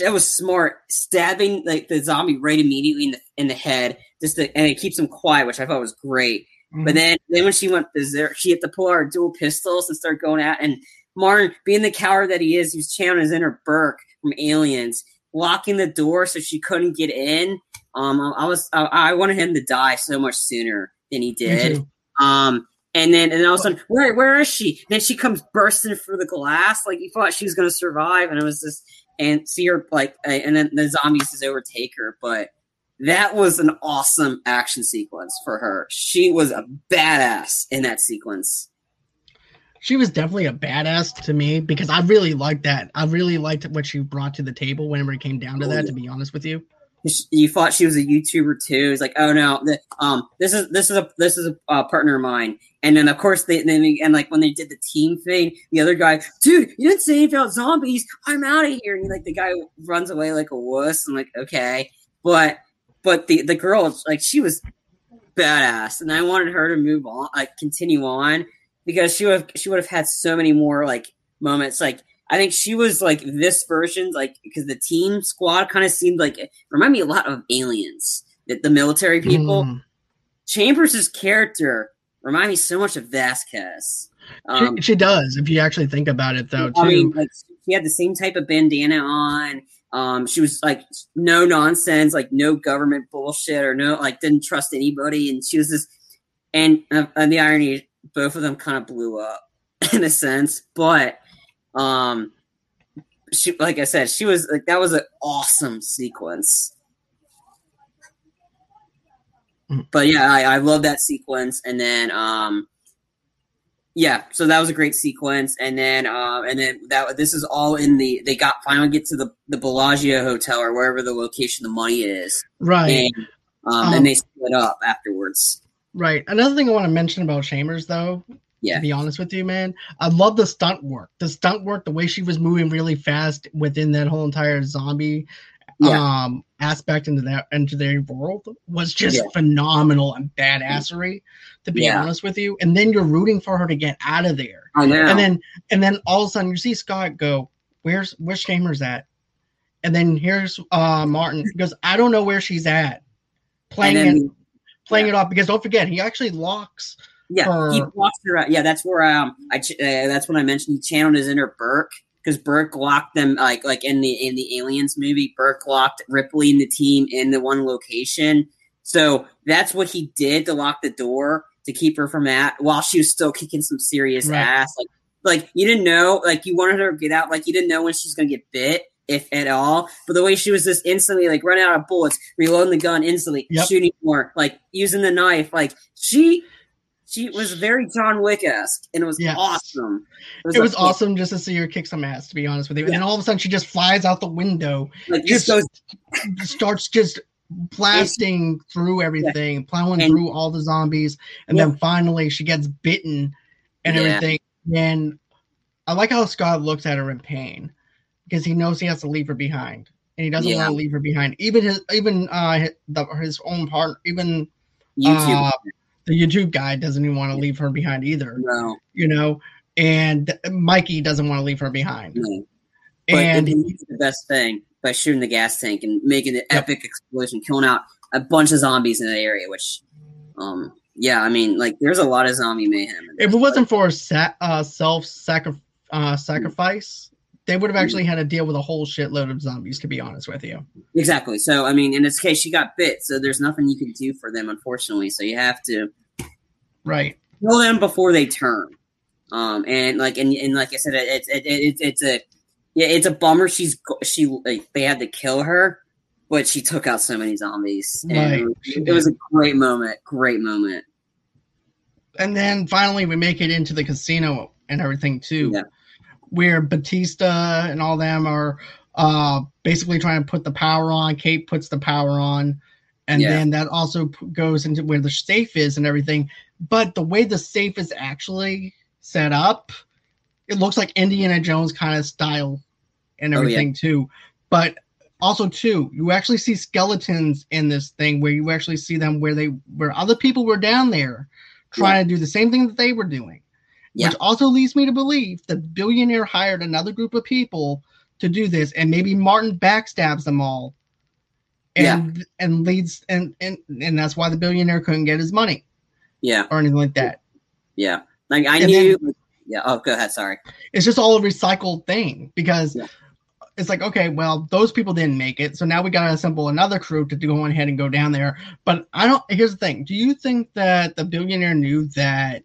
S2: that was smart. Stabbing like the zombie right immediately in the in the head just to, and it keeps him quiet which i thought was great. Mm-hmm. but then then when she went berserk she had to pull out her dual pistols and start going out and martin being the coward that he is he was channeling his inner burke from aliens locking the door so she couldn't get in. Um i was I, I wanted him to die so much sooner than he did. Um, and then and then all of a sudden, where where is she? then she comes bursting through the glass, like you thought she was gonna survive, and it was just and see her like, and then the zombies just overtake her. But that was an awesome action sequence for her. She was a badass in that sequence.
S1: She was definitely a badass to me because I really liked that. I really liked what she brought to the table whenever it came down to that. To be honest with you,
S2: you thought she was a YouTuber too. It's like, oh no, the, um, this is this is a this is a uh, partner of mine. And then of course they then and like when they did the team thing, the other guy, dude, you didn't say anything about zombies. I'm out of here. And like the guy runs away like a wuss. I'm like, okay, but but the the girl like she was badass, and I wanted her to move on, like continue on because she would she would have had so many more like moments like I think she was like this version, like because the team squad kind of seemed like remind me a lot of aliens. The, the military people. Mm. Chambers' character remind me so much of Vasquez.
S1: Um, she, she, does, if you actually think about it, though. Too. I mean, like,
S2: she had the same type of bandana on. Um, she was like no nonsense, like no government bullshit or no like didn't trust anybody, and she was this. And, uh, and the irony, both of them kind of blew up in a sense, but um, she like I said, she was like that was an awesome sequence.
S1: Mm.
S2: But yeah, I, I love that sequence, and then um, yeah, so that was a great sequence, and then uh, and then that this is all in the they got finally get to the the Bellagio hotel or wherever the location the money is,
S1: Right.
S2: and um,
S1: Um,
S2: and they split up afterwards.
S1: Right. Another thing I want to mention about Chambers, though,
S2: Yeah.
S1: to be honest with you, man, I love the stunt work. The stunt work, the way she was moving really fast within that whole entire zombie
S2: Yeah.
S1: um aspect into that into their world was just
S2: Yeah.
S1: phenomenal and badassery, to be
S2: Yeah.
S1: honest with you. And then you're rooting for her to get out of there.
S2: I know.
S1: And then and then all of a sudden you see Scott go, Where's where's Chambers at? And then here's uh Martin he goes, I don't know where she's at. Playing
S2: then,
S1: it playing
S2: yeah.
S1: it off because don't forget he actually locks
S2: Yeah, he
S1: her-
S2: blocked her. Yeah, that's where um I ch- uh, that's when I mentioned he channeled his inner Burke because Burke locked them like like in the in the Aliens movie. Burke locked Ripley and the team in the one location. So that's what he did to lock the door to keep her from that while she was still kicking some serious
S1: Right.
S2: ass. Like like you didn't know like you wanted her to get out like you didn't know when she's gonna get bit if at all. But the way she was just instantly like running out of bullets, reloading the gun instantly,
S1: Yep.
S2: shooting more, like using the knife, like she she was very John Wick esque, and it was
S1: Yes.
S2: awesome.
S1: it was
S2: like-
S1: awesome just to see her kick some ass, to be honest with you. And then all of a sudden she just flies out the window,
S2: Like
S1: just
S2: goes,
S1: starts just blasting through everything, plowing
S2: And-
S1: through all the zombies, and
S2: Yeah.
S1: then finally she gets bitten and
S2: Yeah.
S1: everything. And I like how Scott looks at her in pain because he knows he has to leave her behind. And he doesn't
S2: Yeah.
S1: want to leave her behind. Even his even uh his, the, his own partner, even
S2: YouTube.
S1: uh, the YouTube guy doesn't even want to leave her behind either.
S2: no,
S1: you know, and Mikey doesn't want to leave her behind.
S2: no. But
S1: And
S2: and the best thing by shooting the gas tank and making an
S1: Yep.
S2: epic explosion, killing out a bunch of zombies in that area. Which, um, yeah, I mean, like there's a lot of zombie mayhem.
S1: if it wasn't for sa- uh, self uh, sacrifice, they would have actually had to deal with a whole shitload of zombies. To be honest with you,
S2: Exactly. So I mean, in this case, she got bit, so there's nothing you can do for them, unfortunately. So you have to
S1: right?
S2: kill them before they turn. Um, and like and, and like I said, it's it, it, it's it's a yeah, it's a bummer. She's she like, they had to kill her, but she took out so many zombies. And
S1: Right,
S2: it was-
S1: she
S2: it was
S1: did.
S2: a great moment. Great moment.
S1: And then finally, we make it into the casino and everything too,
S2: Yeah.
S1: Where Batista and all them are uh, basically trying to put the power on. Kate puts the power on, and
S2: Yeah.
S1: then that also goes into where the safe is and everything. But the way the safe is actually set up, it looks like Indiana Jones kind of style and
S2: Oh, yeah.
S1: everything too. But also too, you actually see skeletons in this thing where you actually see them where they where other people were down there trying to do the same thing that they were doing.
S2: Yeah.
S1: Which also leads me to believe the billionaire hired another group of people to do this, and maybe Martin backstabs them all. And and leads and, and and that's why the billionaire couldn't get his money
S2: Yeah,
S1: or anything like that.
S2: yeah. Like I
S1: And
S2: knew. yeah. Oh, go ahead. Sorry.
S1: It's just all a recycled thing because
S2: Yeah.
S1: it's like, okay, well, those people didn't make it, so now we gotta assemble another crew to go ahead and go down there. But I don't. Here's the thing: Do you think that the billionaire knew that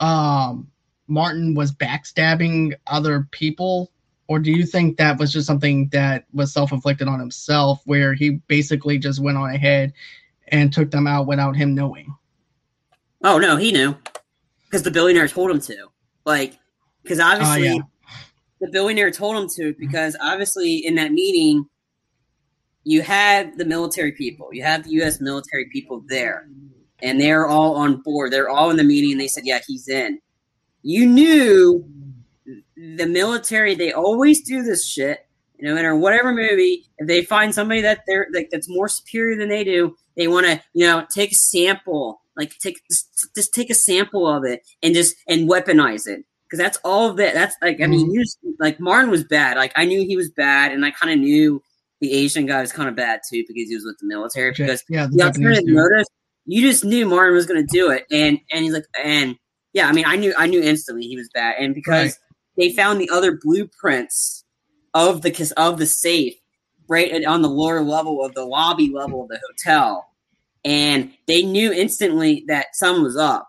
S1: um, Martin was backstabbing other people, or do you think that was just something that was self-inflicted on himself, where he basically just went on ahead and took them out without him knowing?
S2: Oh no, he knew because the billionaire told him to. Like, because obviously
S1: Oh, yeah.
S2: the billionaire told him to. Because obviously in that meeting, you had the military people, you had the U.S. military people there, and they're all on board. They're all in the meeting, and they said, "Yeah, he's in." You knew the military; they always do this shit. No matter whatever movie, if they find somebody that they're like that's more superior than they do, they want to you know take a sample, like take just, just take a sample of it and just and weaponize it because that's all of that. That's like I mean, mm-hmm. you just, like Martin was bad. Like I knew he was bad, and I kind of knew the Asian guy was kind of bad too because he was with the military. Because
S1: yeah,
S2: the
S1: Japanese
S2: alternative motive, you just knew Martin was going to do it, and and he's like, and yeah, I mean, I knew I knew instantly he was bad, and because
S1: Right.
S2: they found the other blueprints of the of the safe right on the lower level of the lobby level of the hotel, and they knew instantly that something was up.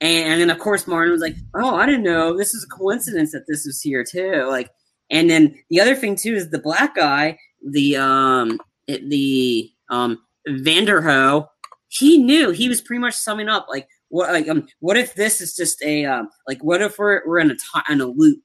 S2: And, and then of course Martin was like, "Oh, I didn't know. This is a coincidence that this was here too." Like, and then the other thing too is the black guy, the um, the um Vanderohe, he knew he was pretty much summing up like what like um what if this is just a um like what if we're we're in a t- in a loop,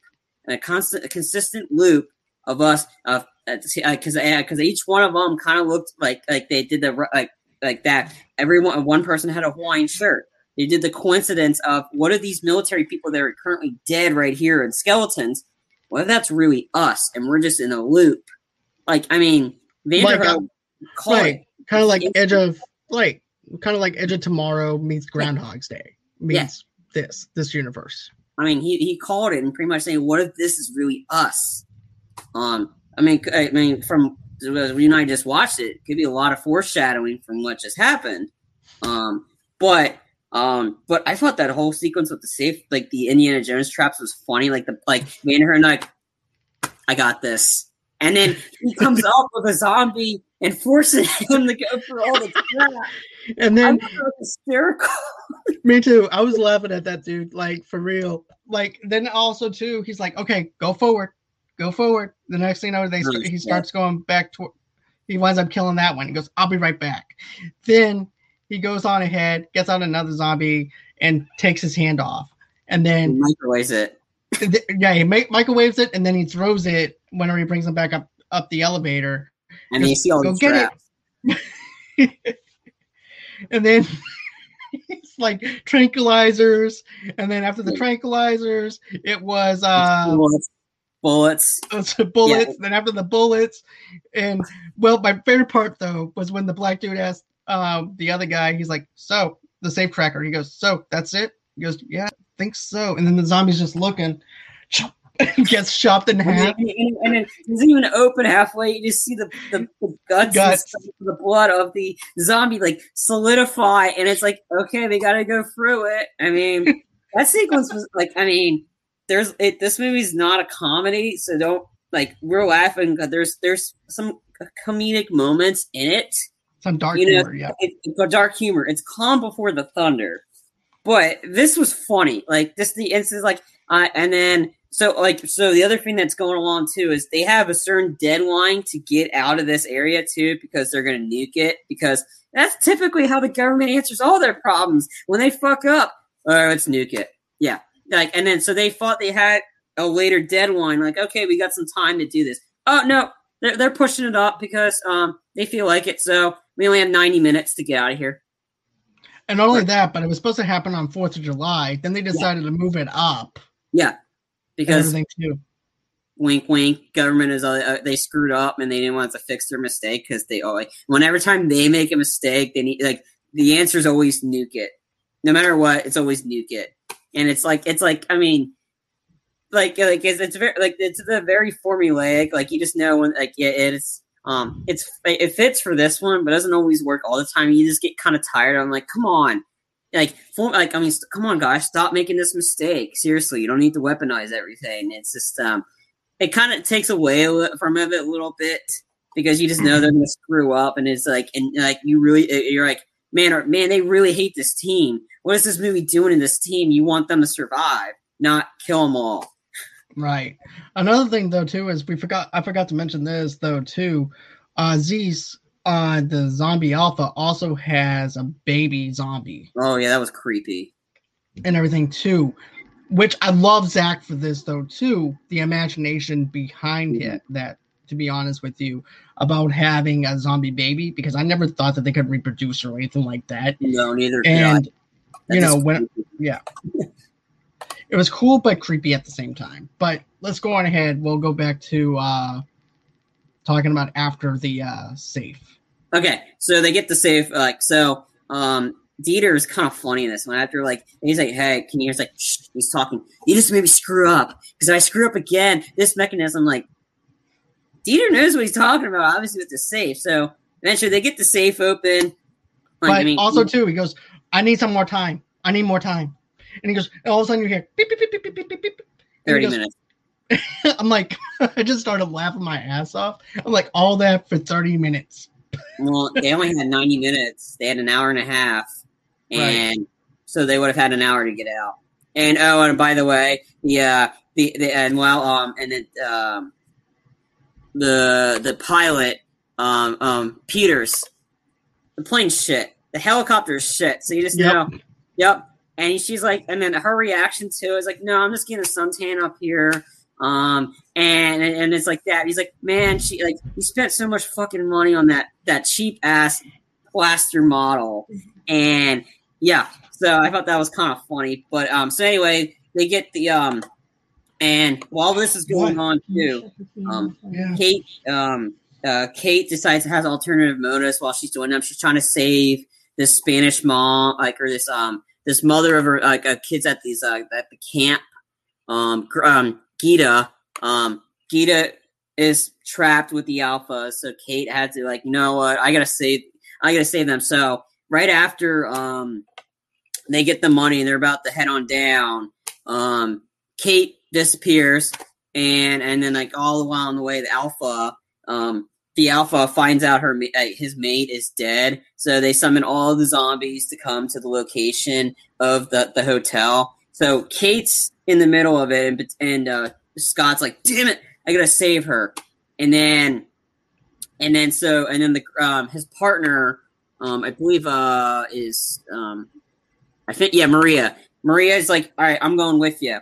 S2: in a constant a consistent loop of us of because uh, because uh, each one of them kind of looked like like they did the like like that. Everyone one person had a Hawaiian shirt. They did the coincidence of what are these military people that are currently dead right here and skeletons? What if that's really us and we're just in a loop? Like I mean, Vanderhoof
S1: like, right, kind of like Edge of like kind of like Edge of Tomorrow meets Groundhog's Day meets yeah. this this universe.
S2: I mean, he he called it and pretty much saying, "What if this is really us?" Um, I mean, I mean, from you and I just watched it, it could be a lot of foreshadowing from what just happened. Um, but um, but I thought that whole sequence with the safe, like the Indiana Jones traps, was funny. Like the like man, her and like, I got this, and then he comes up with a zombie and forces him to go through all the crap.
S1: And then
S2: hysterical.
S1: me too. I was laughing at that dude, like for real. Like then also too, he's like, okay, go forward, go forward. The next thing you know, they he starts going back to. He winds up killing that one. He goes, I'll be right back. Then he goes on ahead, gets out another zombie, and takes his hand off. And then
S2: he microwaves it.
S1: Yeah, he microwaves it, and then he throws it whenever he brings him back up up the elevator
S2: and you see all the traps.
S1: and then it's like tranquilizers, and then after the tranquilizers, it was uh
S2: bullets. Bullets.
S1: bullets. Yeah. Then after the bullets, and well, my favorite part though was when the black dude asked um, the other guy, he's like, "So the safe tracker." He goes, "So that's it." He goes, "Yeah, think so." And then the zombie's just looking, gets chopped in half.
S2: And, and, and, it doesn't even open halfway. You just see the, the, the guts, guts. the blood of the zombie like solidify, and it's like, okay, they got to go through it. I mean, that sequence was like, I mean, there's it. This movie's not a comedy, so don't like we're laughing. There's there's some comedic moments in it.
S1: Some dark you know, humor, yeah.
S2: It, it, dark humor. It's calm before the thunder, but this was funny. Like this, the instance, like, uh, and then so, like, so the other thing that's going along too is they have a certain deadline to get out of this area too, because they're going to nuke it. Because that's typically how the government answers all their problems when they fuck up. Oh, let's nuke it. Yeah, like, and then so they thought they had a later deadline. Like, okay, we got some time to do this. Oh no, they're they're pushing it up because um they feel like it. So we only have ninety minutes to get out of here.
S1: And not only that, but it was supposed to happen on Fourth of July. Then they decided yeah. to move it up.
S2: Yeah, because everything too. Wink, wink. Government is uh, they screwed up and they didn't want to fix their mistake because they always whenever time they make a mistake, they need like the answer is always nuke it. No matter what, it's always nuke it. And it's like it's like I mean, like like it's, it's very like it's the very formulaic. Like you just know when like yeah, it's um it's it fits for this one, but doesn't always work all the time. You just get kind of tired. I'm like, come on, like for, like I mean, st- come on, guys, stop making this mistake. Seriously, you don't need to weaponize everything. It's just um, it kind of takes away from it a little bit because you just know they're going to screw up, and it's like and like you really you're like man or man they really hate this team. What is this movie doing in this team? You want them to survive, not kill them all.
S1: Right. Another thing though too is we forgot I forgot to mention this though too. Uh Zeus uh, the zombie alpha also has a baby zombie.
S2: Oh yeah, that was creepy.
S1: And everything too. Which I love Zack for this though too. The imagination behind mm-hmm. it that to be honest with you, about having a zombie baby because I never thought that they could reproduce or anything like that.
S2: No, neither.
S1: And you know when, yeah, it was cool but creepy at the same time. But let's go on ahead. We'll go back to uh talking about after the uh safe.
S2: Okay, so they get the safe. Like so, um, Dieter is kind of funny in this one. After like he's like, "Hey, can you?" He's like, Shh, he's talking. You just made me screw up because if I screw up again. This mechanism, like, Dieter knows what he's talking about. Obviously, with the safe. So eventually, they get the safe open.
S1: Like, but I mean, also too, he goes, "I need some more time. I need more time." And he goes, all of a sudden you hear beep beep beep beep beep beep beep.
S2: Thirty goes, minutes.
S1: I'm like, I just started laughing my ass off. I'm like, all that for 30 minutes.
S2: Well, they only had 90 minutes. They had an hour and a half, and right. so they would have had an hour to get out. And oh, and by the way, yeah, the, the and well, um, and then um, the the pilot, um, um, Peters, the plane shit, the helicopter shit. So you just yep. know, yep. And she's like, and then her reaction to it is like, no, I'm just getting a suntan up here. Um, and and it's like that. He's like, man, she like he spent so much fucking money on that that cheap ass plaster model, and yeah. So I thought that was kind of funny. But um, so anyway, they get the um, and while this is going on too, um, yeah. Kate um, uh, Kate decides to have alternative motives while she's doing them. She's trying to save this Spanish mom, like or this um this mother of her like uh, kids at these uh, at the camp. Um, um, Geeta, um, Geeta is trapped with the Alpha, so Kate had to like, you know what, I gotta save, I gotta save them. So right after um, they get the money and they're about to head on down, um, Kate disappears, and and then like all the while on the way, the Alpha, um, the Alpha finds out her uh, his mate is dead, so they summon all the zombies to come to the location of the the hotel. So Kate's in the middle of it, and and uh, Scott's like, "Damn it, I gotta save her." And then, and then so, and then the um, his partner, um, I believe, uh, is um, I think yeah, Maria. Maria is like, "All right, I'm going with you."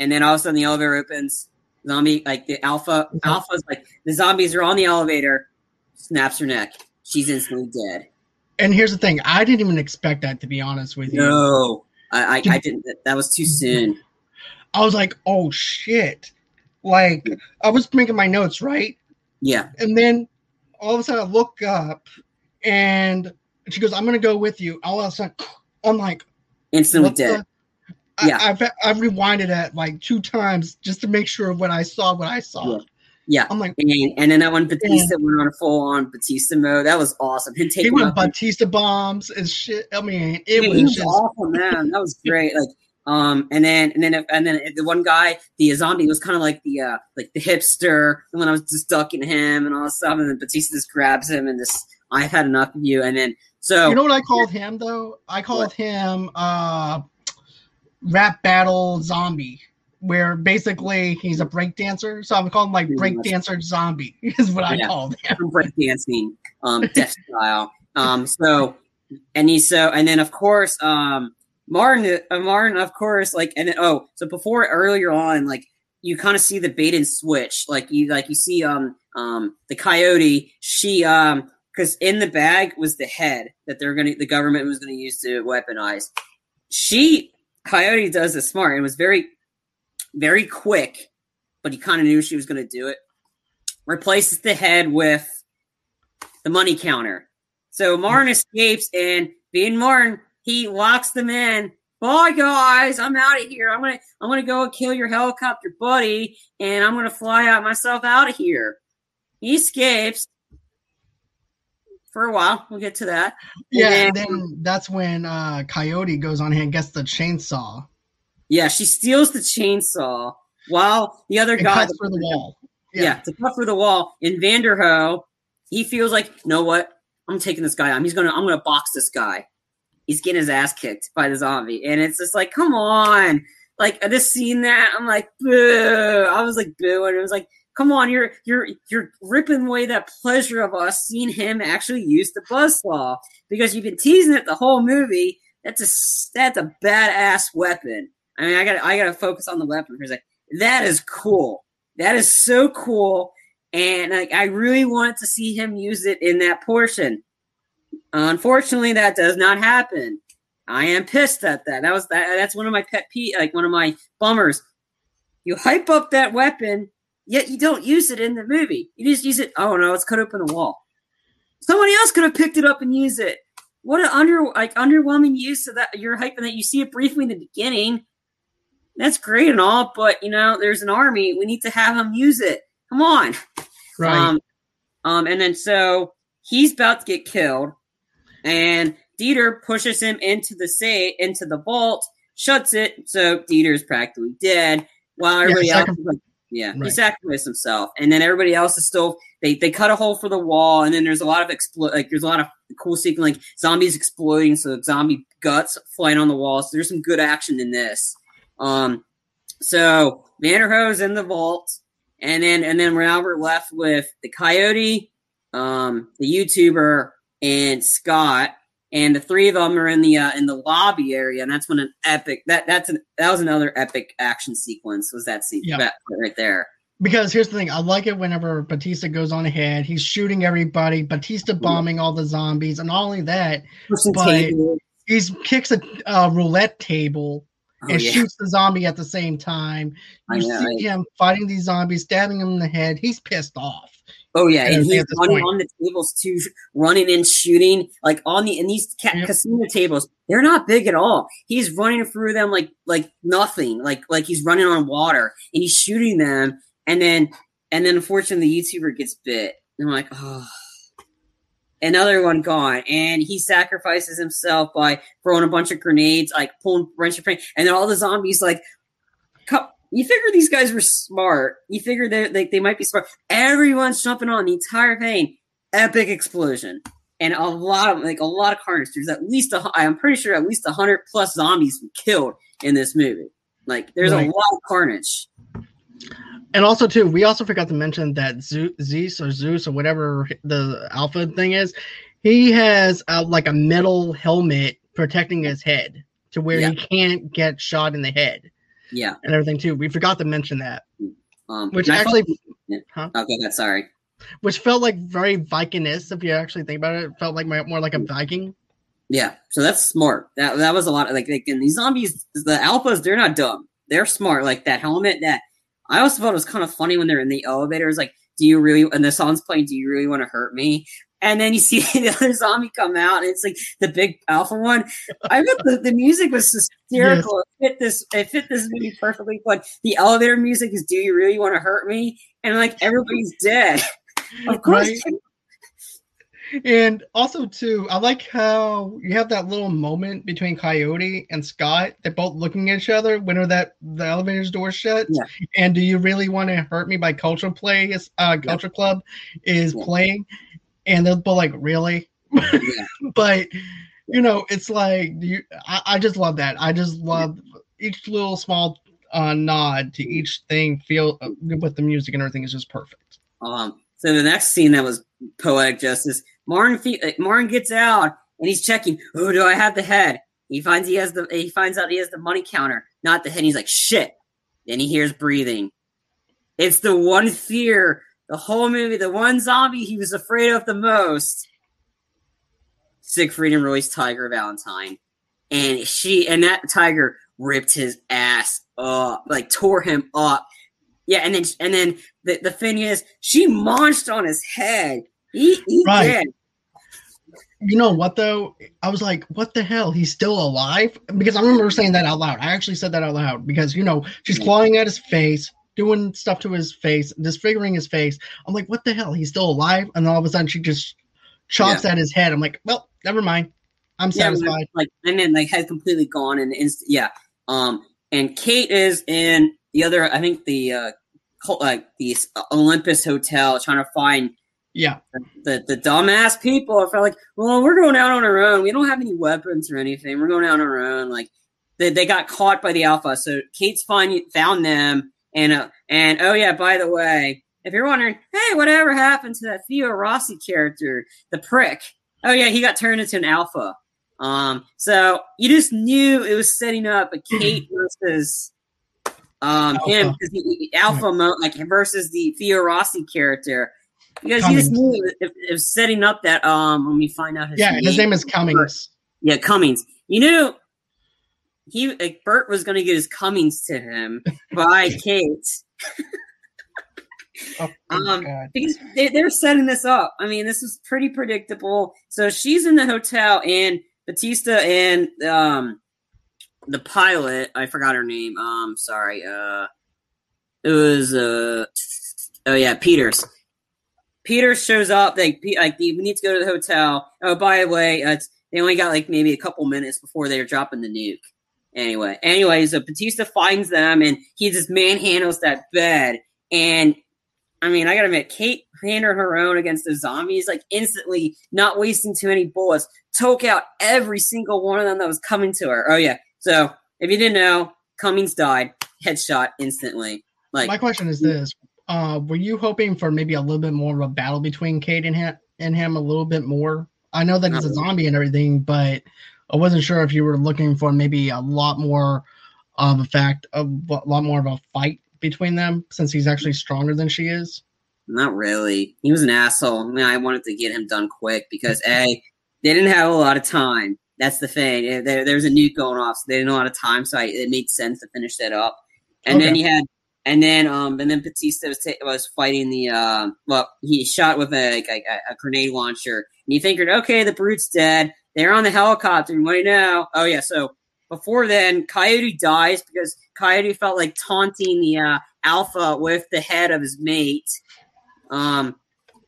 S2: And then all of a sudden, the elevator opens. Zombie, like the alpha, mm-hmm. alpha's like the zombies are on the elevator. Snaps her neck. She's instantly dead.
S1: And here's the thing: I didn't even expect that to be honest with you.
S2: No, I, I, I didn't. That was too soon.
S1: I was like, oh shit. Like I was making my notes, right?
S2: Yeah.
S1: And then all of a sudden I look up and she goes, I'm gonna go with you. All of a sudden I'm like
S2: instantly dead.
S1: The? Yeah. I, have I've rewinded it like two times just to make sure what I saw what I saw.
S2: Yeah. Yeah,
S1: I'm like,
S2: and, and then that one Batista went on a full on Batista mode. That was awesome.
S1: Him taking he went Batista bombs and shit. I mean, it
S2: Dude,
S1: was,
S2: was
S1: just
S2: awful, man. That was great. Like um, and then and then and then the one guy, the zombie, was kind of like the uh, like the hipster. And when I was just ducking him and all this stuff, and then Batista just grabs him and just I've had enough of you. And then so
S1: you know what I called him though? I called what? him uh, rap battle zombie, where basically he's a break dancer. So I'm calling like break dancer zombie is what I call him.
S2: Break dancing, um, death style. Um, so and he's so and then of course um Martin, uh, Martin, of course, like, and then, oh, so before earlier on, like, you kind of see the bait and switch, like you, like you see, um, um, the coyote, she, um, because in the bag was the head that they're gonna, the government was gonna use to weaponize. She, coyote, does this smart and was very, very quick, but he kind of knew she was gonna do it. Replaces the head with the money counter. So Martin escapes, and being Martin, he locks them in. Bye guys, I'm out of here. I'm gonna I'm gonna go kill your helicopter buddy, and I'm gonna fly out myself out of here. He escapes for a while. We'll get to that.
S1: Yeah, and then, and then that's when uh, Coyote goes on here and gets the chainsaw.
S2: Yeah, she steals the chainsaw while the other guy
S1: cuts for the wall.
S2: Yeah. yeah, to cut for the wall. In Vanderohe, he feels like, you know what? I'm taking this guy on. He's gonna I'm gonna box this guy he's getting his ass kicked by the zombie, and it's just like, come on, like I just seen that, I'm like, boo. I was like, boo, and it was like, come on, you're you're you're ripping away that pleasure of us seeing him actually use the buzzsaw because you've been teasing it the whole movie. That's a that's a badass weapon. I mean, I got I got to focus on the weapon because like that is cool. That is so cool, and like I really wanted to see him use it in that portion. Unfortunately, that does not happen. I am pissed at that. That was that. That's one of my pet peeve, like one of my bummers. You hype up that weapon, yet you don't use it in the movie. You just use it. Oh no, it's cut open the wall. Somebody else could have picked it up and used it. What an under like underwhelming use of that. You're hyping that. You see it briefly in the beginning. That's great and all, but you know, there's an army. We need to have them use it. Come on.
S1: Right.
S2: Um, um, and then so he's about to get killed and Dieter pushes him into the say into the vault, shuts it. So Dieter's practically dead. While everybody yeah, else is like, Yeah, he sacrificed himself, and then everybody else is still. They they cut a hole for the wall, and then there's a lot of explo- like there's a lot of cool sequence like zombies exploding, so zombie guts flying on the wall. So there's some good action in this. Um, so Vanderohe's in the vault, and then and then now we're left with the coyote, um, the YouTuber, and Scott, and the three of them are in the uh, in the lobby area, and that's when an epic that that's an that was another epic action sequence was that scene
S1: Yeah.
S2: that right there.
S1: Because here's the thing, I like it whenever Batista goes on ahead. He's shooting everybody, Batista bombing all the zombies, and not only that,
S2: Person
S1: But- he kicks a uh, roulette table
S2: Oh,
S1: and
S2: yeah.
S1: shoots the zombie at the same time. You
S2: know,
S1: see him fighting these zombies, stabbing him in the head. He's pissed off.
S2: Oh yeah, and
S1: everything
S2: he's running
S1: point.
S2: on the tables too, running and shooting like on the and these ca-
S1: Yep.
S2: casino tables. They're not big at all. He's running through them like like nothing, like like he's running on water, and he's shooting them, and then and then unfortunately the YouTuber gets bit. And I'm like, oh, another one gone, and he sacrifices himself by throwing a bunch of grenades, like pulling a bunch of and then all the zombies like. You figure these guys were smart. You figure they like they might be smart. Everyone's jumping on the entire thing. Epic explosion and a lot of like a lot of carnage. There's at least a I'm pretty sure at least a hundred plus zombies were killed in this movie. Like there's
S1: Right.
S2: a lot of carnage.
S1: And also, too, we also forgot to mention that Zeus, or Zeus or whatever the alpha thing is, he has uh, like a metal helmet protecting his head to where
S2: Yeah.
S1: he can't get shot in the head
S2: Yeah.
S1: and everything too. We forgot to mention that,
S2: Um,
S1: which actually, huh?
S2: okay, that's sorry.
S1: which felt like very Viking-esque if you actually think about it. It felt like my, more like a Viking.
S2: Yeah, so that's smart. That that was a lot of like, like and these zombies, the alphas, they're not dumb. They're smart. Like that helmet. That I also thought it was kind of funny when they're in the elevator. It's like, do you really? And the song's playing. Do you really want to hurt me? And then you see the other zombie come out, and it's like the big alpha one. I thought the, the music was hysterical. It fit this. It fit this movie perfectly. But the elevator music is "Do you really want to hurt me?" And like everybody's dead. Of course,
S1: Right. And also too, I like how you have that little moment between Coyote and Scott. They're both looking at each other when are that the elevator's door shut.
S2: Yeah.
S1: And do you really want to hurt me by Culture Play? is- Uh, Culture Club is
S2: Yeah.
S1: playing, and they're both like, really?
S2: Yeah.
S1: But you know, it's like you. I, I just love that. I just love each little small uh, nod to each thing. Feel uh, with the music and everything is just perfect.
S2: Um, so the next scene that was poetic justice, Martin fe- uh, Martin gets out and he's checking. Oh, do I have the head? He finds he has the. He finds out he has the money counter, not the head. He's like shit. Then he hears breathing. It's the one fear the whole movie, the one zombie he was afraid of the most. Siegfried and Roy's Tiger Valentine, and she and that tiger ripped his ass up, like tore him up. Yeah, and then and then the, the thing is, she launched on his head. He, he
S1: Right.
S2: did.
S1: You know what though? I was like, what the hell? He's still alive? Because I remember saying that out loud. I actually said that out loud because you know, she's clawing at his face, doing stuff to his face, disfiguring his face. I'm like, what the hell? He's still alive? And all of a sudden she just chops at his head. I'm like, well, never mind. I'm
S2: Yeah,
S1: satisfied.
S2: like and then like head completely gone and inst- yeah. Um, and Kate is in the other. I think the uh, like the Olympus Hotel trying to find
S1: Yeah.
S2: the the dumbass people. I felt like, well, we're going out on our own. We don't have any weapons or anything. We're going out on our own. Like they, they got caught by the Alpha. So Kate's find found them, and uh, and oh yeah, by the way, if you're wondering, hey, whatever happened to that Theo Rossi character, the prick? Oh yeah, he got turned into an Alpha. Um, so you just knew it was setting up a Kate versus um him
S1: Alpha.
S2: because the Alpha mo- like versus the Theo Rossi character because you just knew it, it was setting up that um when we find out his
S1: Yeah, and his name is Cummings.
S2: yeah Cummings. You knew he like Burt was going to get his Cummings to him by Kate.
S1: Oh,
S2: Um,
S1: God.
S2: because they, they're setting this up. I mean, this is pretty predictable. So she's in the hotel, and Batista and um, the pilot, I forgot her name. Um, sorry. Uh, it was uh, oh yeah, Peters. Peters shows up. Like, Pe- like we need to go to the hotel. Oh, by the way, uh, they only got like maybe a couple minutes before they're dropping the nuke. Anyway, anyway, so Batista finds them, and he just manhandles that bed And I mean, I gotta admit, Kate handled her own against the zombies, like instantly, not wasting too many bullets, took out every single one of them that was coming to her. Oh yeah. So if you didn't know, Cummings died, headshot instantly. Like
S1: my question is this: uh, Were you hoping for maybe a little bit more of a battle between Kate and him, and him a little bit more? I know that he's a zombie and everything, but I wasn't sure if you were looking for maybe a lot more of a fact, a lot more of a fight between them since he's actually stronger than she is.
S2: Not really. He was an asshole. I mean, I wanted to get him done quick because a they didn't have a lot of time. That's the thing. There, there was a nuke going off, so they didn't have a lot of time, so I, it made sense to finish that up. And okay. then he had, and then um, and then Batista was, t- was fighting the uh, well, he shot with a, a, a grenade launcher, and he figured, okay, the brute's dead. They're on the helicopter, you know? Oh yeah, so before then, Coyote dies because Coyote felt like taunting the uh, Alpha with the head of his mate. Um,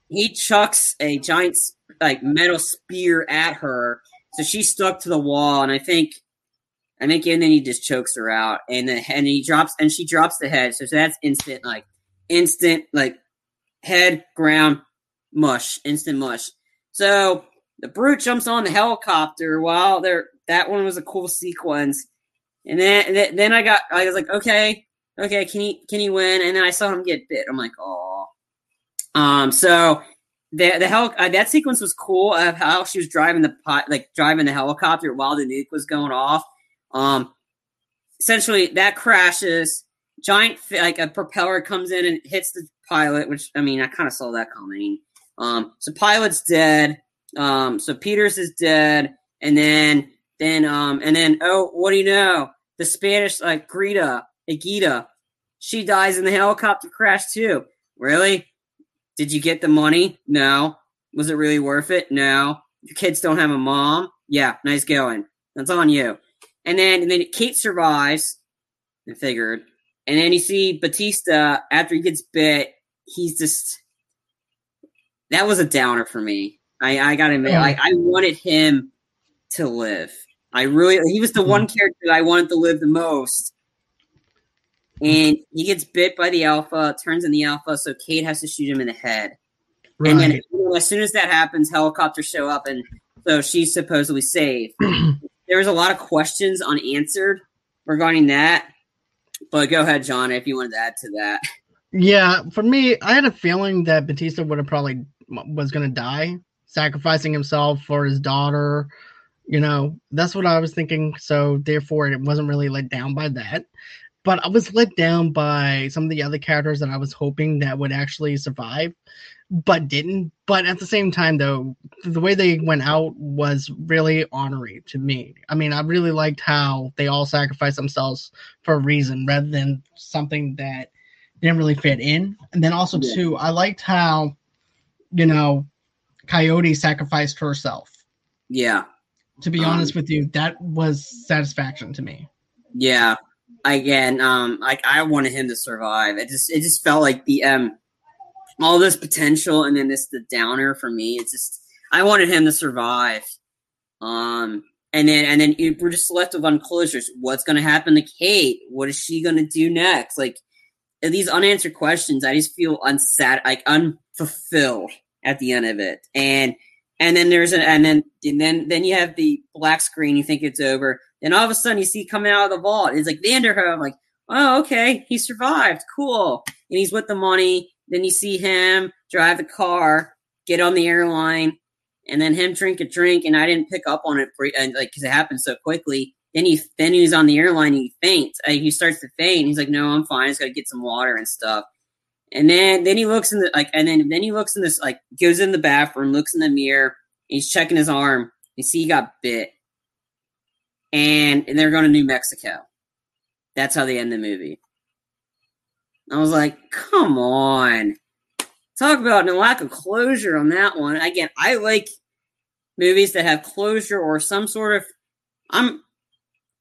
S2: he chucks a giant like metal spear at her, so she stuck to the wall, and I think, I think, and then he just chokes her out, and then and he drops, and she drops the head, so that's instant, like instant, like head ground mush, instant mush. So the brute jumps on the helicopter while they're that one was a cool sequence. And then then I got I was like, okay, okay, can he can he win? And then I saw him get bit. I'm like, oh. Um, so the the hell uh, that sequence was cool of how she was driving the pot like driving the helicopter while the nuke was going off. Um, essentially that crashes. Giant like a propeller comes in and hits the pilot, which I mean I kind of saw that coming. Um, so pilot's dead. Um, so Peters is dead, and then then um and then oh what do you know? The Spanish like Greta Agita, she dies in the helicopter crash too. Really? Did you get the money? No. Was it really worth it? No. Your kids don't have a mom? Yeah, nice going. That's on you. And then and then Kate survives. I figured. And then you see Batista after he gets bit, he's just that was a downer for me. I, I gotta admit, yeah. I, I wanted him to live. I really he was the one hmm. character that I wanted to live the most. And he gets bit by the alpha, turns in the alpha, so Kate has to shoot him in the head. Right. And then as soon as that happens, helicopters show up and so she's supposedly safe. there was a lot of questions unanswered regarding that. But go ahead, John, if you wanted to add to that.
S1: Yeah, for me, I had a feeling that Batista would have probably was going to die, sacrificing himself for his daughter you know, that's what I was thinking. So therefore, it wasn't really let down by that. But I was let down by some of the other characters that I was hoping that would actually survive, but didn't. But at the same time, though, the way they went out was really honorary to me. I mean, I really liked how they all sacrificed themselves for a reason rather than something that didn't really fit in. And then also, yeah. too, I liked how, you know, Coyote sacrificed herself.
S2: Yeah
S1: to be um, honest with you, that was satisfaction to me.
S2: Yeah. Again, um, like I wanted him to survive. It just it just felt like the um all this potential and then this the downer for me. It's just I wanted him to survive. Um and then and then we're just left with unclosures. What's gonna happen to Kate? What is she gonna do next? Like these unanswered questions, I just feel unsat like unfulfilled at the end of it. And and then there's an and then and then then you have the black screen. You think it's over, and all of a sudden you see coming out of the vault. It's like Vanderhoof. I'm like, oh, okay, he survived. Cool. And he's with the money. Then you see him drive the car, get on the airline, and then him drink a drink. And I didn't pick up on it, and like because it happened so quickly. Then he then he's on the airline. And he faints. Uh, he starts to faint. He's like, no, I'm fine. I just got to get some water and stuff. And then then he looks in the like and then then he looks in this like goes in the bathroom, looks in the mirror, he's checking his arm. You see he got bit. And, and they're going to New Mexico. That's how they end the movie. I was like, come on. Talk about a lack of closure on that one. Again, I like movies that have closure or some sort of I'm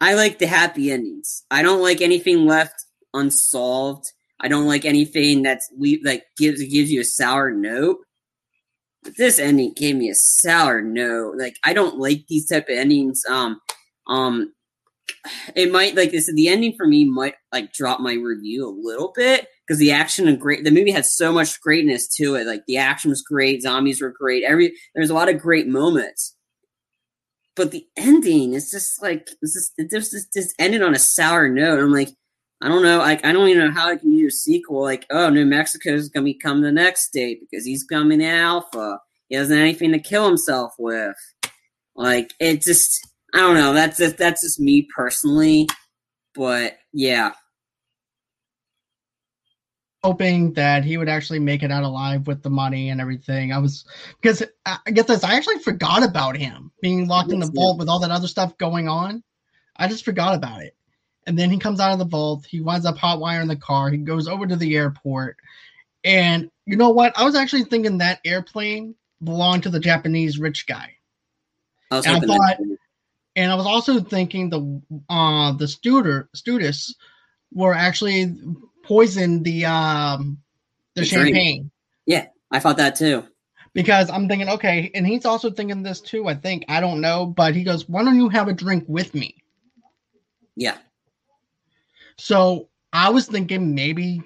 S2: I like the happy endings. I don't like anything left unsolved. I don't like anything that's we like gives gives you a sour note. But this ending gave me a sour note. Like I don't like these type of endings. Um, um, it might like this the ending for me might like drop my review a little bit because the action and great the movie had so much greatness to it like the action was great zombies were great every there's a lot of great moments but the ending is just like it just, just, just ended on a sour note i'm like i don't know like i don't even know how i can use a sequel like oh new mexico is gonna become the next state because he's coming to alpha he doesn't have anything to kill himself with like it just I don't know. That's just, that's just me personally, but yeah.
S1: Hoping that he would actually make it out alive with the money and everything. I was because I get this. I actually forgot about him being locked in the vault with all that other stuff going on. I just forgot about it. And then he comes out of the vault. He winds up hot wiring the car. He goes over to the airport. And you know what? I was actually thinking that airplane belonged to the Japanese rich guy. I, and I thought, and I was also thinking the uh the studer stewardess were actually poisoned the um the, the champagne.
S2: Yeah, I thought that too.
S1: Because I'm thinking, okay, and he's also thinking this too. I think I don't know, but he goes, "Why don't you have a drink with me?"
S2: Yeah.
S1: So I was thinking maybe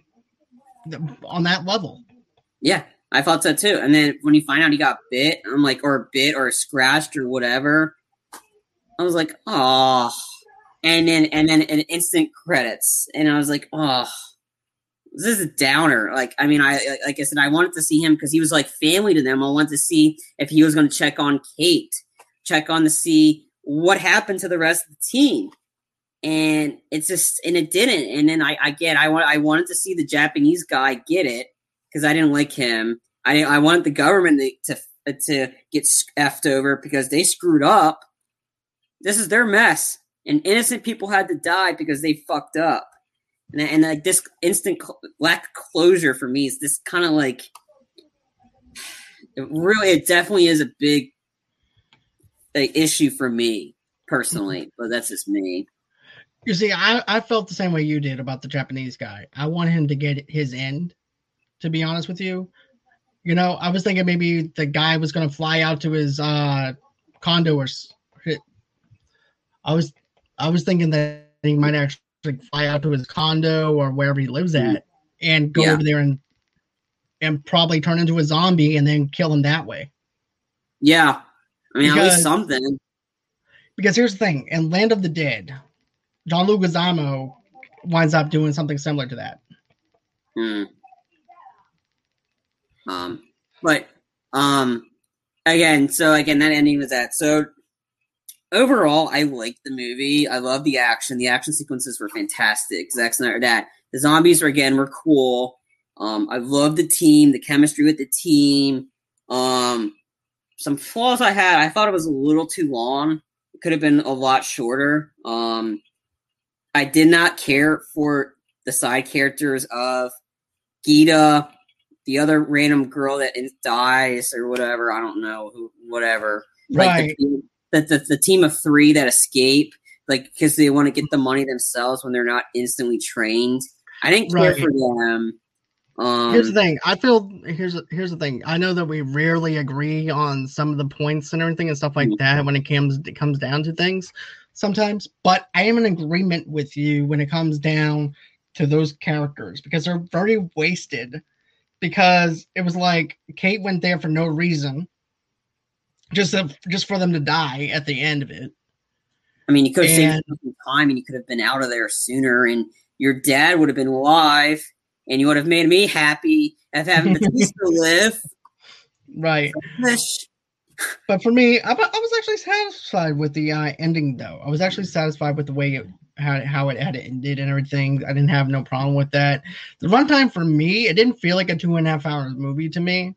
S1: on that level.
S2: Yeah, I thought so too. And then when you find out he got bit, I'm like, or bit or scratched or whatever, I was like, oh. And then and then an instant credits, and I was like, oh, this is a downer. Like, I mean, I like I said, I wanted to see him because he was like family to them. I wanted to see if he was going to check on Kate, check on to see what happened to the rest of the team. And it's just, and it didn't. And then I, get, I want, I wanted to see the Japanese guy get it because I didn't like him. I, I wanted the government to, to, to get effed over because they screwed up this is their mess, and innocent people had to die because they fucked up. And, and like this instant cl- lack of closure for me is this kind of like it really, it definitely is a big like, issue for me personally, but that's just me.
S1: You see, I, I felt the same way you did about the Japanese guy. I want him to get his end, to be honest with you. You know, I was thinking maybe the guy was going to fly out to his uh, condo or I was I was thinking that he might actually fly out to his condo or wherever he lives at and go yeah. over there and and probably turn into a zombie and then kill him that way.
S2: Yeah. I mean, because, at least something.
S1: Because here's the thing in Land of the Dead, John Leguizamo winds up doing something similar to that.
S2: Hmm. Um, but um, again, so again, that ending was that. So overall, I liked the movie. I love the action. The action sequences were fantastic. Zack Snyder, that the zombies were again were cool. Um, I love the team, the chemistry with the team. Um, some flaws I had, I thought it was a little too long. It could have been a lot shorter. Um, I did not care for the side characters of Geeta, the other random girl that dies or whatever. I don't know who, whatever.
S1: Right.
S2: Like the, the, the, the team of three that escape, like because they want to get the money themselves when they're not instantly trained. I didn't care right. for them. Um,
S1: here's the thing. I feel here's here's the thing. I know that we rarely agree on some of the points and everything and stuff like mm-hmm. that when it comes it comes down to things sometimes, but I am in agreement with you when it comes down to those characters because they're very wasted. Because it was like Kate went there for no reason just to, just for them to die at the end of it.
S2: I mean, you could have saved time, and you could have been out of there sooner, and your dad would have been alive, and you would have made me happy of having the peace to live.
S1: Right. But for me, I, I, was actually satisfied with the uh, ending, though. I was actually satisfied with the way it how, how it had ended and everything. I didn't have no problem with that. The runtime for me, it didn't feel like a two and a half hours movie to me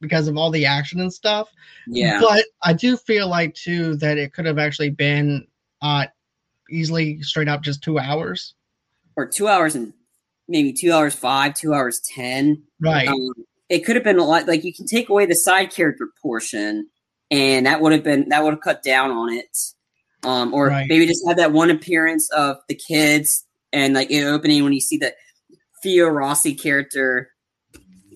S1: because of all the action and stuff.
S2: Yeah.
S1: But I do feel like too that it could have actually been uh easily straight up just two hours.
S2: Or two hours and maybe two hours five, two hours ten.
S1: Right.
S2: Um, it could have been a lot like you can take away the side character portion and that would have been that would have cut down on it. Um, or right. maybe just have that one appearance of the kids and like in opening when you see the Theo Rossi character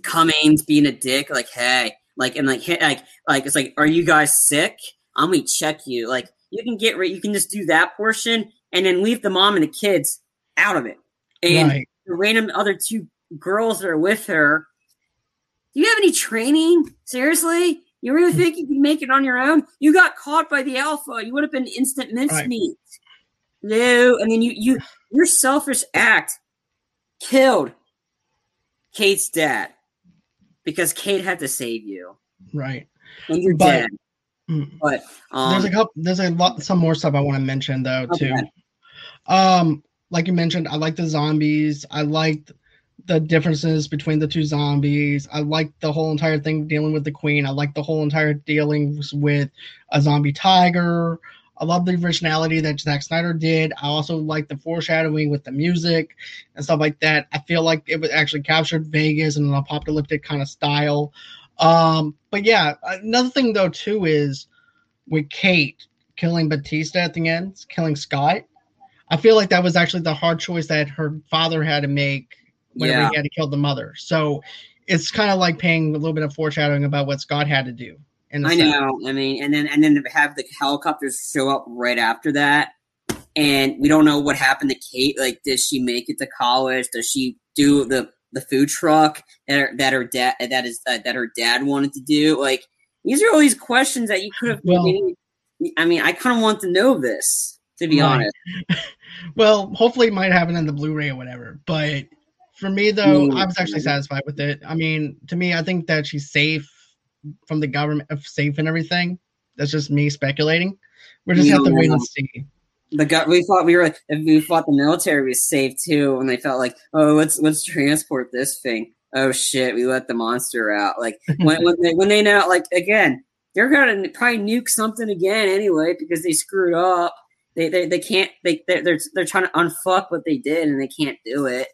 S2: Cummings being a dick, like, hey, like, and like, like, like, it's like, are you guys sick? I'm gonna check you. Like, you can get, you can just do that portion, and then leave the mom and the kids out of it. And
S1: Right.
S2: the random other two girls that are with her. Do you have any training? Seriously? You really think you can make it on your own? You got caught by the alpha. You would have been instant mincemeat. No, and then you you your selfish act killed Kate's dad because Kate had to save you,
S1: Right.
S2: and you're
S1: But-
S2: dead.
S1: Mm.
S2: But um,
S1: there's a couple. There's a lot. Some more stuff I want to mention though
S2: Okay.
S1: too. Um, like you mentioned, I like the zombies. I liked the differences between the two zombies. I like the whole entire thing dealing with the queen. I like the whole entire dealings with a zombie tiger. I love the originality that Zack Snyder did. I also like the foreshadowing with the music and stuff like that. I feel like it was actually captured Vegas in an apocalyptic kind of style. Um, but yeah, another thing though too is with Kate killing Batista at the end, killing Scott. I feel like that was actually the hard choice that her father had to make whenever
S2: Yeah.
S1: he had to kill the mother. So it's kind of like paying a little bit of foreshadowing about what Scott had to do. In a
S2: I know. I mean, and then and then to have the helicopters show up right after that, and we don't know what happened to Kate. Like, did she make it to college? Does she do the the food truck that her, that her dad that is uh, that her dad wanted to do? Like, these are all these questions that you could have.
S1: Well-
S2: I mean, I kind of want to know this to be
S1: Right.
S2: honest.
S1: Well, hopefully it might happen in the Blu-ray or whatever. But for me though. I was actually satisfied with it. I mean, to me, I think that she's safe from the government, uh, safe and everything. That's just me speculating. We're just have to wait and see.
S2: The gut we thought we were If we thought the military was safe too, and they felt like, oh, let's let's transport this thing. Oh shit, we let the monster out. Like when when they when they know like again, they're gonna probably nuke something again anyway because they screwed up. They they, they can't they they're, they're they're trying to unfuck what they did and they can't do it.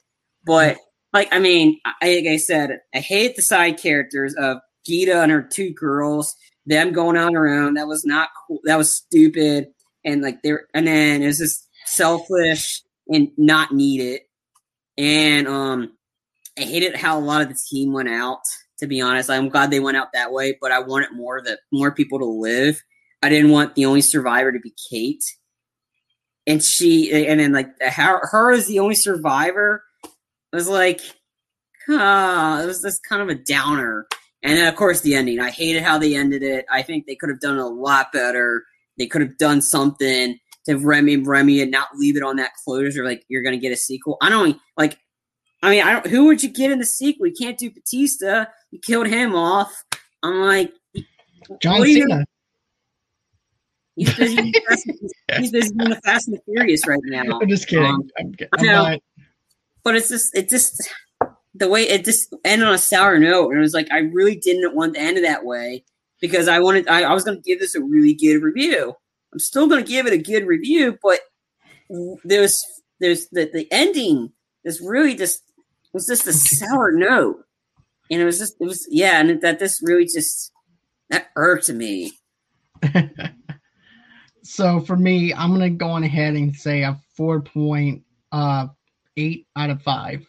S2: But like I mean, I, like I said, I hate the side characters of Geeta and her two girls. Them going on around that was not cool. That was stupid. And like there and then it was just selfish and not needed. And um i hated how a lot of the team went out to be honest. I'm glad they went out that way but i wanted more that more people to live. I didn't want the only survivor to be kate. And she and then like her, her as the only survivor was like ah it was just kind of a downer and then of course the ending i hated how they ended it i think they could have done a lot better they could have done something to Remy Remy and not leave it on that closure. Like you're gonna get a sequel. I don't like. I mean, I don't. Who would you get in the sequel? You can't do Batista. You killed him off. I'm like,
S1: John
S2: What do you-
S1: Cena.
S2: he's busy. he's busy doing the Fast and the Furious right now.
S1: I'm just kidding.
S2: Um,
S1: I'm, I'm not-
S2: But it's just, it just, the way it just ended on a sour note, and it was like I really didn't want to end it that way because I wanted. I, I was going to give this a really good review. I'm still going to give it a good review, but there's there's the the ending is really just was just a sour note, and it was just it was yeah, and that this really just that irked me.
S1: so for me, I'm gonna go on ahead and say a four point uh eight out of five.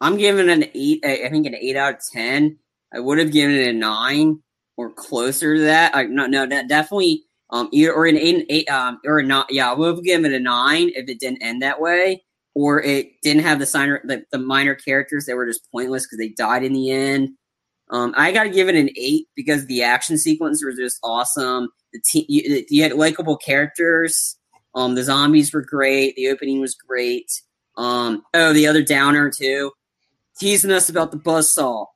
S2: I'm giving an eight. I I think an eight out of ten. I would have given it a nine or closer to that. I, no, no, that definitely. Um, either or an eight, eight um, or not. Yeah, I would have given it a nine if it didn't end that way, or it didn't have the signer, the, the minor characters that were just pointless because they died in the end. Um, I got to give it an eight because the action sequences were just awesome. The team, you, you had likable characters. Um, the zombies were great. The opening was great. Um, oh, the other downer too teasing us about the buzz saw.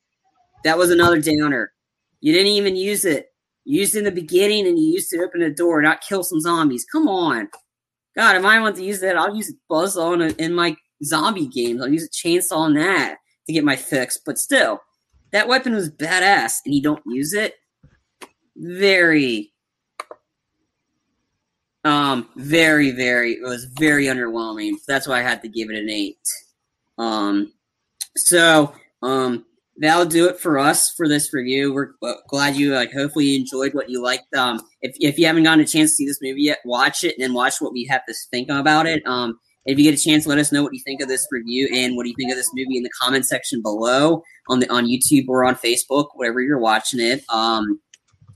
S2: That was another downer. You didn't even use it. You used it in the beginning and you used to open the door, not kill some zombies. Come on. God, if I want to use that, I'll use a buzzsaw in, in my zombie games. I'll use a chainsaw in that to get my fix. But still, that weapon was badass and you don't use it. Very, um, very, very, it was very underwhelming. That's why I had to give it an eight. Um, so um, that'll do it for us for this review. We're glad you like. Hopefully, you enjoyed what you liked. Um, if if you haven't gotten a chance to see this movie yet, watch it and then watch what we have to think about it. Um, if you get a chance, let us know what you think of this review and what do you think of this movie in the comment section below on the on YouTube or on Facebook, wherever you're watching it. Um,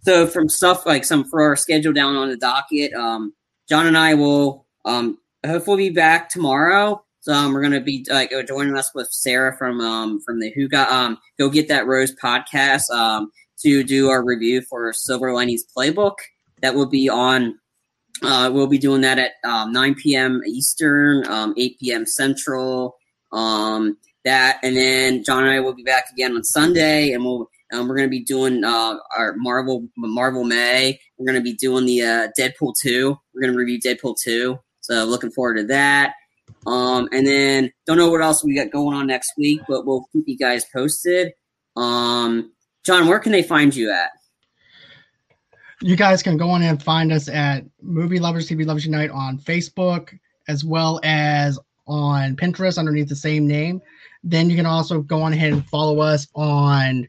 S2: so from stuff like some for our schedule down on the docket, um, John and I will um, hopefully be back tomorrow. So um, we're gonna be like uh, joining us with Sarah from um from the Who Got um Go Get That Rose podcast um to do our review for Silver Linings Playbook. That will be on. Uh, we'll be doing that at um, 9 p.m. Eastern, um, 8 p.m. Central. Um, that and then John and I will be back again on Sunday, and we'll um, we're going to be doing uh, our Marvel Marvel May. We're going to be doing the uh, Deadpool two. We're going to review Deadpool two. So looking forward to that. Um, and then don't know what else we got going on next week, but we'll keep you guys posted. Um, John, where can they find you at?
S1: You guys can go on and find us at Movie Lovers TV Lovers Unite on Facebook as well as on Pinterest underneath the same name. Then you can also go on ahead and follow us on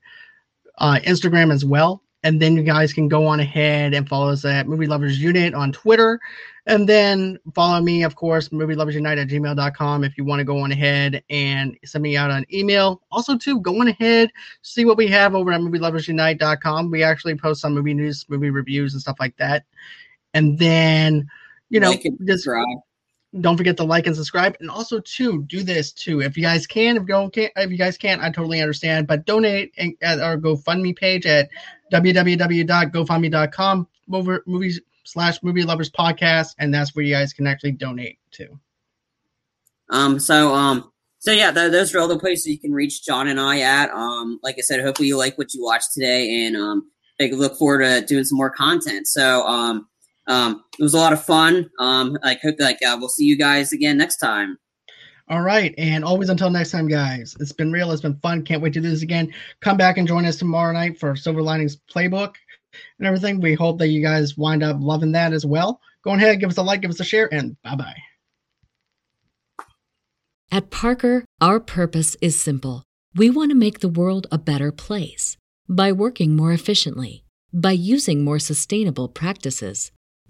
S1: uh, Instagram as well. And then you guys can go on ahead and follow us at Movie Lovers Unit on Twitter. And then follow me, of course, Movie Lovers Unite at gmail.com if you want to go on ahead and send me out an email. Also, too, go on ahead, see what we have over at movieloversunite.com. We actually post some movie news, movie reviews, and stuff like that. And then, you know, just
S2: subscribe.
S1: Don't forget to like and subscribe and also to do this too if you guys can if you don't can if you guys can't i totally understand but donate at our gofundme page at www.gofundme.com over movies slash movie lovers podcast and that's where you guys can actually donate to
S2: Um, so um, so yeah, th- those are all the places you can reach John and I at. Um, like I said, hopefully you like what you watched today, and um, I look forward to doing some more content. So um, um, it was a lot of fun. Um, like hope like uh, we'll see you guys again next time.
S1: all right and always until next time guys it's been real it's been fun can't wait to do this again come back and join us tomorrow night for silver linings playbook and everything we hope that you guys wind up loving that as well go ahead give us a like give us a share and bye bye
S3: At Parker, our purpose is simple. We want to make the world a better place by working more efficiently, by using more sustainable practices,